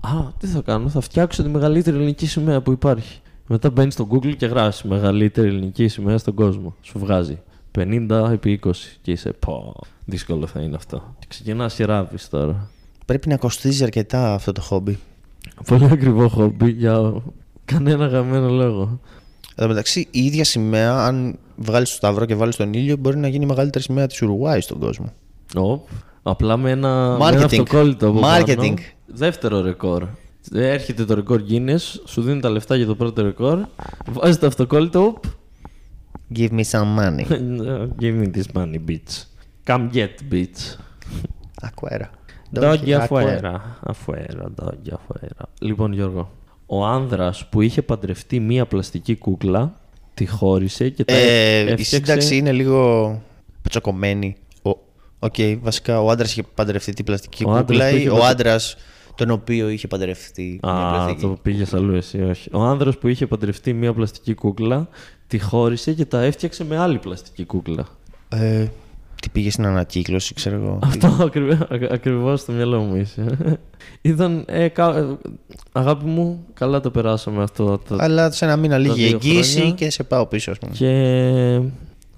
α, τι θα κάνω, θα φτιάξω τη μεγαλύτερη ελληνική σημαία που υπάρχει. Μετά μπαίνεις στο Google και γράφεις μεγαλύτερη ελληνική σημαία στον κόσμο. Σου βγάζει 50 επί 20 και είσαι πω. Δύσκολο θα είναι αυτό. Και ξεκινάς και ράβει τώρα.
Πρέπει να κοστίζει αρκετά αυτό το χόμπι.
Πολύ ακριβό χόμπι για κανένα γαμμένο λόγο.
Εν τω μεταξύ, η ίδια σημαία, αν βγάλεις το σταυρό και βάλεις τον ήλιο, μπορεί να γίνει η μεγαλύτερη σημαία της Ουρουάη στον κόσμο.
Οπ. Απλά με ένα, με
Marketing.
ένα αυτοκόλλητο από πάνω.
Marketing.
Δεύτερο ρεκόρ. Έρχεται το ρεκόρ Guinness, σου δίνει τα λεφτά για το πρώτο ρεκόρ, βάζει το αυτοκόλλητο, οπ,
Give me some money.
give me this money, bitch. Come get, bitch.
Ακουέρα.
Doggy afuera, afuera, doggy afuera. Λοιπόν, Γιώργο, ο άνδρας που είχε παντρευτεί μία πλαστική κούκλα, τη χώρισε και τα
Ε, η
έφτιαξε...
σύνταξη είναι λίγο πετσοκομμένη. Ο- Οκ, βασικά ο άντρας είχε παντρευτεί την πλαστική
Ο άντρας
κούκλα
που
ή
είχε
ο
παντε-
άντρας τον οποίο είχε παντρευτεί μια
Α,
πλαστική.
το πήγες αλλού εσύ, όχι. Ο άνδρας που είχε παντρευτεί μία πλαστική κούκλα, τη χώρισε και τα έφτιαξε με άλλη πλαστική κούκλα.
Ε, τι πήγες στην ανακύκλωση, ξέρω εγώ.
Αυτό ακριβώς, ακριβώς στο μυαλό μου είσαι. Ήταν, ε, κα- ε, αγάπη μου, καλά το περάσαμε αυτό. το-
Αλλά σε ένα μήνα λίγη
δύο
εγγύηση
χρόνια.
και σε πάω πίσω, ας πούμε.
Και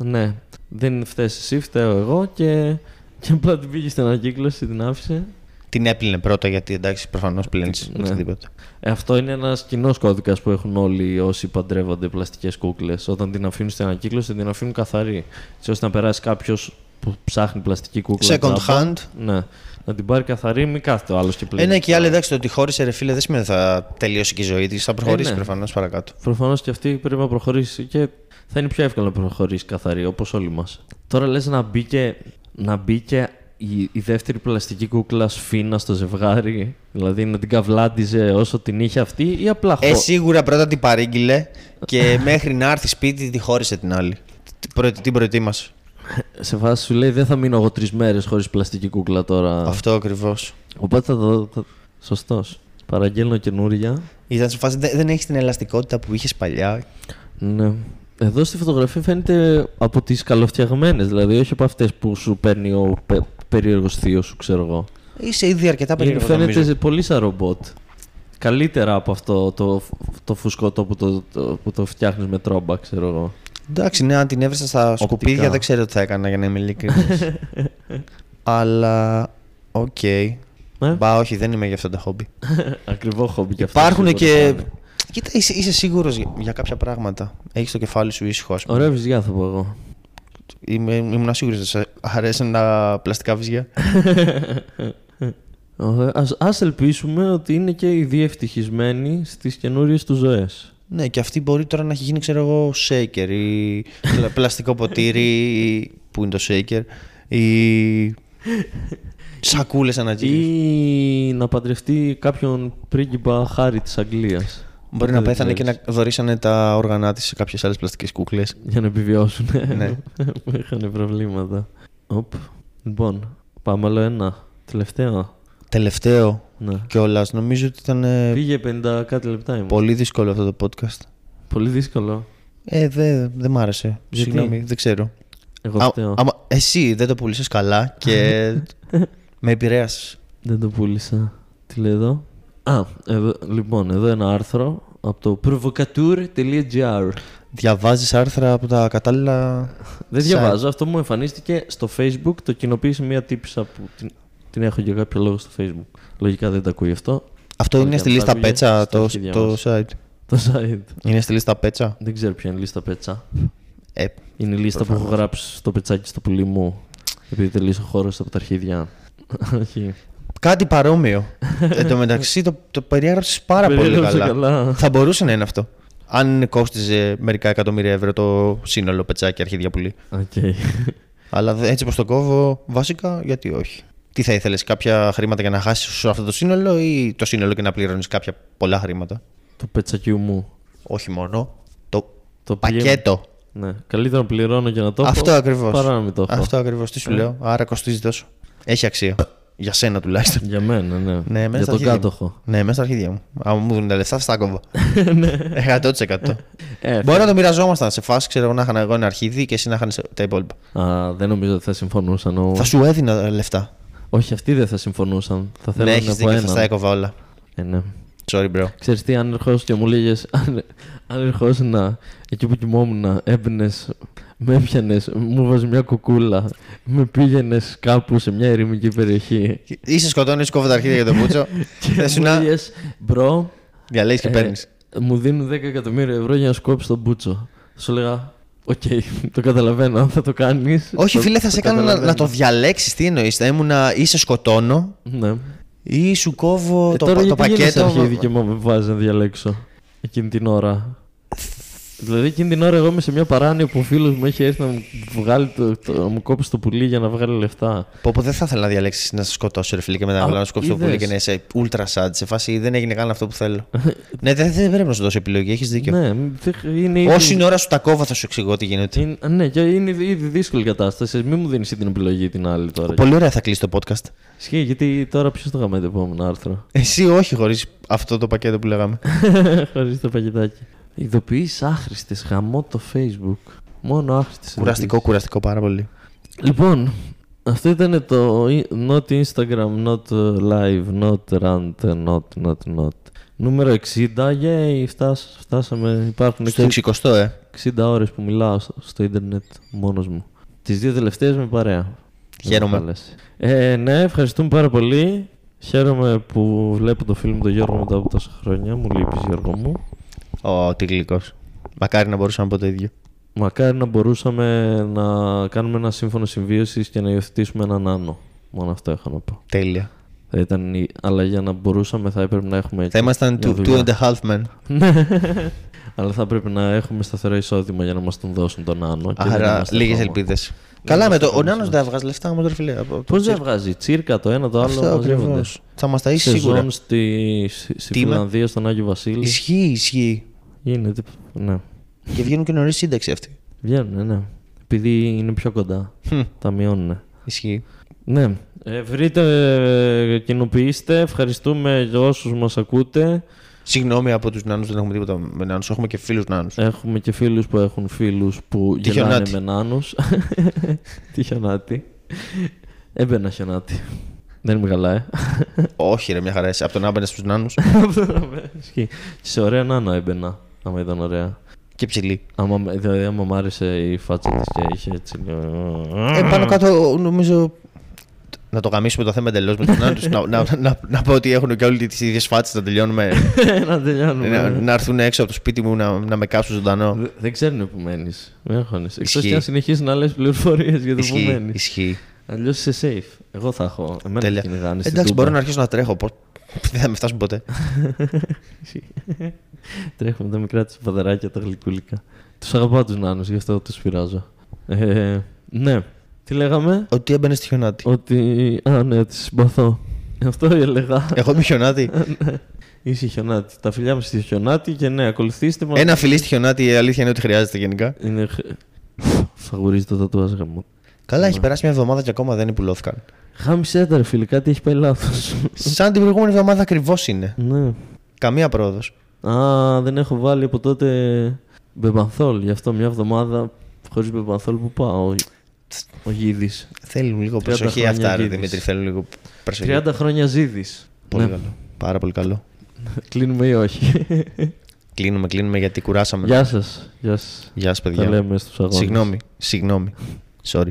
ναι, δεν φταίς εσύ, φταίω εγώ και, και απλά την πήγε στην ανακύκλωση, την άφησε.
Την έπλυνε πρώτα γιατί εντάξει, προφανώς πλένεις
Ναι.
οτιδήποτε.
Ε, αυτό είναι ένας κοινός κώδικας που έχουν όλοι όσοι παντρεύονται πλαστικές κούκλες. Όταν την αφήνουν στην ανακύκλωση, την αφήνουν καθαρή. Έτσι ώστε να περάσει κάποιος που ψάχνει πλαστική κούκλα.
Second
τζάμπα,
hand.
Ναι. Να την πάρει καθαρή, μην κάθεται ο άλλος και πλέον.
Ένα Ε, και οι άλλοι εντάξει, το ότι χώρισε ρε φίλε δεν σημαίνει ότι θα τελειώσει και η ζωή της. Θα προχωρήσει
ναι.
προφανώς παρακάτω.
Προφανώς και αυτή πρέπει να προχωρήσει και θα είναι πιο εύκολο να προχωρήσει καθαρή, όπως όλοι μας. Τώρα λες να μπήκε, να μπήκε η, η δεύτερη πλαστική κούκλα σφίνα στο ζευγάρι, δηλαδή να την καβλάντιζε όσο την είχε αυτή, ή απλά χω...
Ε, σίγουρα πρώτα την παρήγγειλε και μέχρι να έρθει σπίτι τη χώρισε την άλλη. Την προε- Την προετοίμασε.
Σε φάση σου λέει δεν θα μείνω εγώ τρεις μέρες χωρίς πλαστική κούκλα τώρα.
Αυτό ακριβώς.
Οπότε θα το. Θα... Σωστός. Παραγγέλνω καινούρια.
Ήταν σε φάση δεν, δεν έχεις την ελαστικότητα που είχες παλιά.
Ναι. Εδώ στη φωτογραφία φαίνεται από τις καλοφτιαγμένες, δηλαδή όχι από αυτές που σου παίρνει ο πε... περίεργος θείος σου, ξέρω εγώ.
Είσαι ήδη αρκετά περίεργος.
φαίνεται
νομίζω.
πολύ σαν ρομπότ. Καλύτερα από αυτό το, το φουσκωτό που το, το, που το φτιάχνεις με τρόμπα, ξέρω εγώ.
Εντάξει, ναι, αν την έβρισκα στα σκουπίδια δεν ξέρω τι θα έκανα για να είμαι ειλικρινής. Αλλά. Οκ.
Ναι.
Μπα, όχι, δεν είμαι για αυτό το χόμπι.
Ακριβό χόμπι και αυτό.
Υπάρχουν
σίγουρα
και.
θα είναι.
Κοίτα, είσαι, είσαι σίγουρος για, για κάποια πράγματα. Έχεις το κεφάλι σου ήσυχο, ας πούμε.
Ωραία βυζιά θα πω εγώ.
Είμαι, ήμουν σίγουρος ότι σε αρέσουν τα πλαστικά βυζιά.
Ωραία. Ας, ας ελπίσουμε ότι είναι και οι δύο ευτυχισμένοι στις καινούριες του ζωές.
Ναι, και αυτή μπορεί τώρα να έχει γίνει, ξέρω εγώ, shaker ή πλα- πλαστικό ποτήρι. Ή, που είναι το shaker. Ή. Σακούλες ανακύκλωση.
Ή να παντρευτεί κάποιον πρίγκιπα χάρη της Αγγλίας.
Μπορεί
Δεν
να πέθανε και
ξέρεις.
να δωρήσανε τα όργανα της σε κάποιες άλλες πλαστικές κούκλες.
Για να επιβιώσουν.
Ναι.
που είχαν προβλήματα. Οπ. Λοιπόν, πάμε άλλο ένα. Τελευταίο.
Τελευταίο
Ναι.
κιόλας, νομίζω ότι ήταν ε,
Πήγε 50 κάτι λεπτά ήμουν.
πολύ δύσκολο αυτό το podcast.
Πολύ δύσκολο.
Ε, δεν δεν μ' άρεσε.
Γιατί;
Συγγνώμη, δεν ξέρω.
Εγώ
Α-
φταίω.
άμα- εσύ δεν το πούλησε καλά και με επηρέασες.
Δεν το πούλησα. Τι λέει εδώ; Α, εδώ, λοιπόν, εδώ ένα άρθρο από το provocateur.gr.
Διαβάζεις άρθρα από τα κατάλληλα.
Δεν
site.
διαβάζω. Αυτό μου εμφανίστηκε στο Facebook. Το κοινοποίησε μια τύπησα που την, την έχω για κάποιο λόγο στο Facebook. Λογικά δεν τα ακούει αυτό.
Αυτό
Όχι,
είναι
αν
στη
τα
λίστα
άκουγε,
πέτσα
στα
το,
αρχίδια
το
μας.
site.
Το site.
Είναι στη λίστα πέτσα;
Δεν ξέρω ποια είναι η λίστα πέτσα.
Ε,
Είναι η λίστα που έχω γράψει στο πετσάκι στο πουλί μου. Επειδή τελείωσε ο χώρος από τα αρχίδια. Όχι.
κάτι παρόμοιο. Εν τω μεταξύ το, το περιέγραψες πάρα πολύ
Περιέγραψα
καλά.
καλά.
Θα μπορούσε να είναι αυτό. Αν κόστιζε μερικά εκατομμύρια ευρώ το σύνολο πετσάκι αρχίδια πουλί.
Οκ.
Αλλά δε- έτσι πως το κόβω, βασικά γιατί όχι. Τι θα ήθελες, κάποια χρήματα για να χάσεις αυτό το σύνολο ή το σύνολο και να πληρώνεις κάποια πολλά χρήματα;
Το πετσάκι μου.
Όχι μόνο. Το,
Το πήγε-
πακέτο.
Ναι. Καλύτερα να πληρώνω για να το έχω.
Αυτό ακριβώς.
Παρά να μην το έχω.
Αυτό ακριβώς. Τι σου
Ε.
λέω. Άρα κοστίζει τόσο. Έχει αξία. Για σένα τουλάχιστον.
Για μένα, ναι.
Ναι, μέσα
Για
στα
τον
αρχίδια μου.
κάτοχο.
Ναι, μέσα στα αρχίδια μου. Αν μου δίνουν τα λεφτά, θα τα κόβω. 100%.
Ε,
Μπορεί να το μοιραζόμασταν σε φάση, ξέρω εγώ να είχα εγώ ένα αρχίδι και εσύ να είχαν τα υπόλοιπα.
Α, δεν νομίζω ότι θα συμφωνούσαν. Ο...
Θα σου έδινα λεφτά.
Όχι, αυτοί δεν θα συμφωνούσαν. Θα
Ναι,
θέλουν
έχεις
από
δίκιο, θα
έναν.
στα έκοβα όλα.
Ε, ναι.
Sorry, bro.
Ξέρεις τι, αν ερχόσουν και μου λέγες, αν, αν ερχόσουν εκεί που κοιμόμουν, έμπαινες, με έπιανες, μου βάζεις μια κουκούλα, με πήγαινες κάπου σε μια ερημική περιοχή.
Είσαι σκοτώνεις, κόβω τα αρχίδια για τον Μπούτσο.
Και
Θες
μου
να
λέγες, bro,
διαλέγεις και
ε,
παίρνεις.
μου δίνουν 10 εκατομμύρια ευρώ για να σκόψει τον μπούτσο. Σου λέγα, οκ, το καταλαβαίνω, αν θα το κάνεις.
Όχι, φίλε, θα σε κάνω να, να το διαλέξεις. Τι εννοείς, θα ήμουν ή σε σκοτώνω
Ναι.
ή σου κόβω
Ε,
το,
τώρα
το
γιατί γίνεσαι
πακέτο.
αρχίδι και μου βάζεις να διαλέξω εκείνη την ώρα; Δηλαδή εκείνη την ώρα εγώ είμαι σε μια παράνοια που ο φίλος μου έχει έρθει να μου, βγάλει το, το- να μου κόψει το πουλί για να βγάλει λεφτά.
Πω, πω, δεν θα ήθελα να διαλέξεις να σε σκοτώσω, ρε φίλε, και μετά
Α,
να σου κόψω το
είδες.
πουλί και να είσαι ultra sad. Σε φάση δεν έγινε καν αυτό που θέλω. ναι, δεν, δεν πρέπει να σου δώσω επιλογή, έχεις δίκιο.
Ναι, δεν- είναι ήδη,
Όση ώρα σου τα κόβω, θα σου εξηγώ τι γίνεται.
είναι, ναι, και είναι ήδη ήδη δύσκολη κατάσταση. Μην μου δίνεις την επιλογή την άλλη τώρα.
Πολύ ωραία θα κλείσει το podcast.
Ισχύει, γιατί τώρα ποιος το γαμάει το επόμενο άρθρο;
Εσύ όχι χωρίς αυτό το πακέτο που λέγαμε.
Χωρίς το πακετάκι. Ειδοποιήσει άχρηστες, γαμώ το Facebook. Μόνο άχρηστες.
κουραστικό, κουραστικό πάρα πολύ.
Λοιπόν, αυτό ήταν το not Instagram, not live, not rant, not, not, not. Νούμερο 60, yay, φτάσ, φτάσαμε, υπάρχουν
Στο
60,
60, ε.
60 ώρες που μιλάω στο, στο ίντερνετ μόνος μου. Τις δύο τελευταίες με παρέα.
Χαίρομαι.
Δεν μου αρέσει. Ε, ναι, ευχαριστούμε πάρα πολύ. Χαίρομαι που βλέπω το φίλο μου τον Γιώργο μετά από τόσα χρόνια. Μου λείπεις Γιώργο μου.
Ω, τι γλυκός. Μακάρι να μπορούσα να πω το ίδιο.
Μακάρι να μπορούσαμε να κάνουμε ένα σύμφωνο συμβίωσης και να υιοθετήσουμε έναν άνω. Μόνο αυτό έχω να πω.
Τέλεια.
Θα ήταν η... Αλλά για να μπορούσαμε θα έπρεπε να έχουμε.
Θα ήμασταν
μια
two, two
δουλειά.
and a half men.
Ναι. Αλλά θα πρέπει να έχουμε σταθερό εισόδημα για να μας τον δώσουν τον άνω. και δεν
Άρα
είμαστε
λίγες
ακόμα.
ελπίδες. Καλά, με
είμαστε
το. Ο
ακόμα
Νάνος
σε
δεν βγάζει λεφτά μου, ρε φίλε. από το
Πώς δεν
τσίρκο.
βγάζει τσίρκα το ένα το άλλο.
Αυτό
μαζεύονται.
ακριβώς. Θα μας τα είσαι σίγουρα.
Σεζόν στη, στη, στη
Τι με-
Φιλανδία, στον Άγιο Βασίλη.
Ισχύει, ισχύει.
Γίνεται. Ναι.
Και βγαίνουν και νωρίς σύνταξη αυτοί.
Βγαίνουν, ναι. Επειδή είναι πιο κοντά.
Hm,
Τα μειώνουν.
Ισχύει.
Ναι. Ε, βρείτε, ε, κοινοποιήστε. Ευχαριστούμε για όσους μας ακούτε.
Συγγνώμη από τους νάνους, δεν έχουμε τίποτα με νάνους. Έχουμε και φίλους νάνους.
Έχουμε και φίλους που έχουν φίλους που
Τι
γελάνε
χιονάτι.
με νάνους. Τι χιονάτι. Έμπαινα χιονάτι. Δεν είμαι καλά, ε.
Όχι, ρε, μια χαρά. εσύ. Από τον άμπαινες στους νάνους
Ισχύει. Και σε ωραία νάνα έμπαινα, άμα ήταν ωραία.
και ψηλή.
Άμα, δηλαδή, άμα μ' άρεσε η φάτσα της και είχε έτσι...
Ε, πάνω κάτω νομίζω. Να το γαμίσουμε το θέμα εντελώς με του νάνου. να, να, να, να πω ότι έχουν και όλοι τις ίδιες φάτσες να τελειώνουμε.
να τελειώνουμε.
να, να έρθουν έξω από το σπίτι μου να, να με κάψουν ζωντανό.
Δε- Δεν ξέρουν που μένεις. Με έχωνε. Εκτός
Ισχύει.
και αν συνεχίσει να λε πληροφορίες για το που
Ισχύει.
μένεις.
ισχύει.
Αλλιώς είσαι safe. Εγώ θα έχω. Εμένα
Τέλεια.
θα κυνηγάνε. στην
Εντάξει,
Τούμπα.
μπορώ να αρχίσω να τρέχω. Πώς... Δεν θα με φτάσουν ποτέ.
Τρέχουμε τα μικρά τη παδεράκια, τα γλυκούλικα. Τους αγαπάω τους νάνους, γι' αυτό τους πειράζω. Ε, ναι. Τι λέγαμε,
Ότι έμπαινε στη χιονάτη.
Ότι. Α, ναι, τη συμπαθώ. Αυτό έλεγα.
Εγώ είμαι χιονάτη.
Είσαι χιονάτη. Τα φιλιά μου στη χιονάτη και ναι, ακολουθήστε μας.
Ένα φιλί στη χιονάτη, η αλήθεια είναι ότι χρειάζεται γενικά.
Είναι. χ- Φαγουρίζει το τατουάζ γαμό.
Καλά, έχει περάσει μια εβδομάδα και ακόμα δεν υπουλώθηκαν.
Χάμισε τα ρε φίλε, κάτι έχει πάει λάθος.
Σαν την προηγούμενη εβδομάδα ακριβώς είναι.
ναι.
Καμία πρόοδος.
Α, δεν έχω βάλει από τότε μπεμπανθόλ. Γι' αυτό μια εβδομάδα χωρίς μπεμπανθόλ που πάω. Ο Γίδης.
Θέλουν λίγο
30
προσοχή
χρόνια
αυτά, ρε
γίδης.
Δημήτρη. Θέλουν λίγο προσοχή.
30 χρόνια Ζήδης.
Πολύ καλό. Πάρα πολύ καλό.
Κλείνουμε ή όχι;
Κλείνουμε, κλείνουμε γιατί κουράσαμε.
Γεια σας. Γεια σας.
Γεια σας,
Τα
παιδιά.
λέμε στους αγώνες.
Συγγνώμη. Συγγνώμη. Sorry.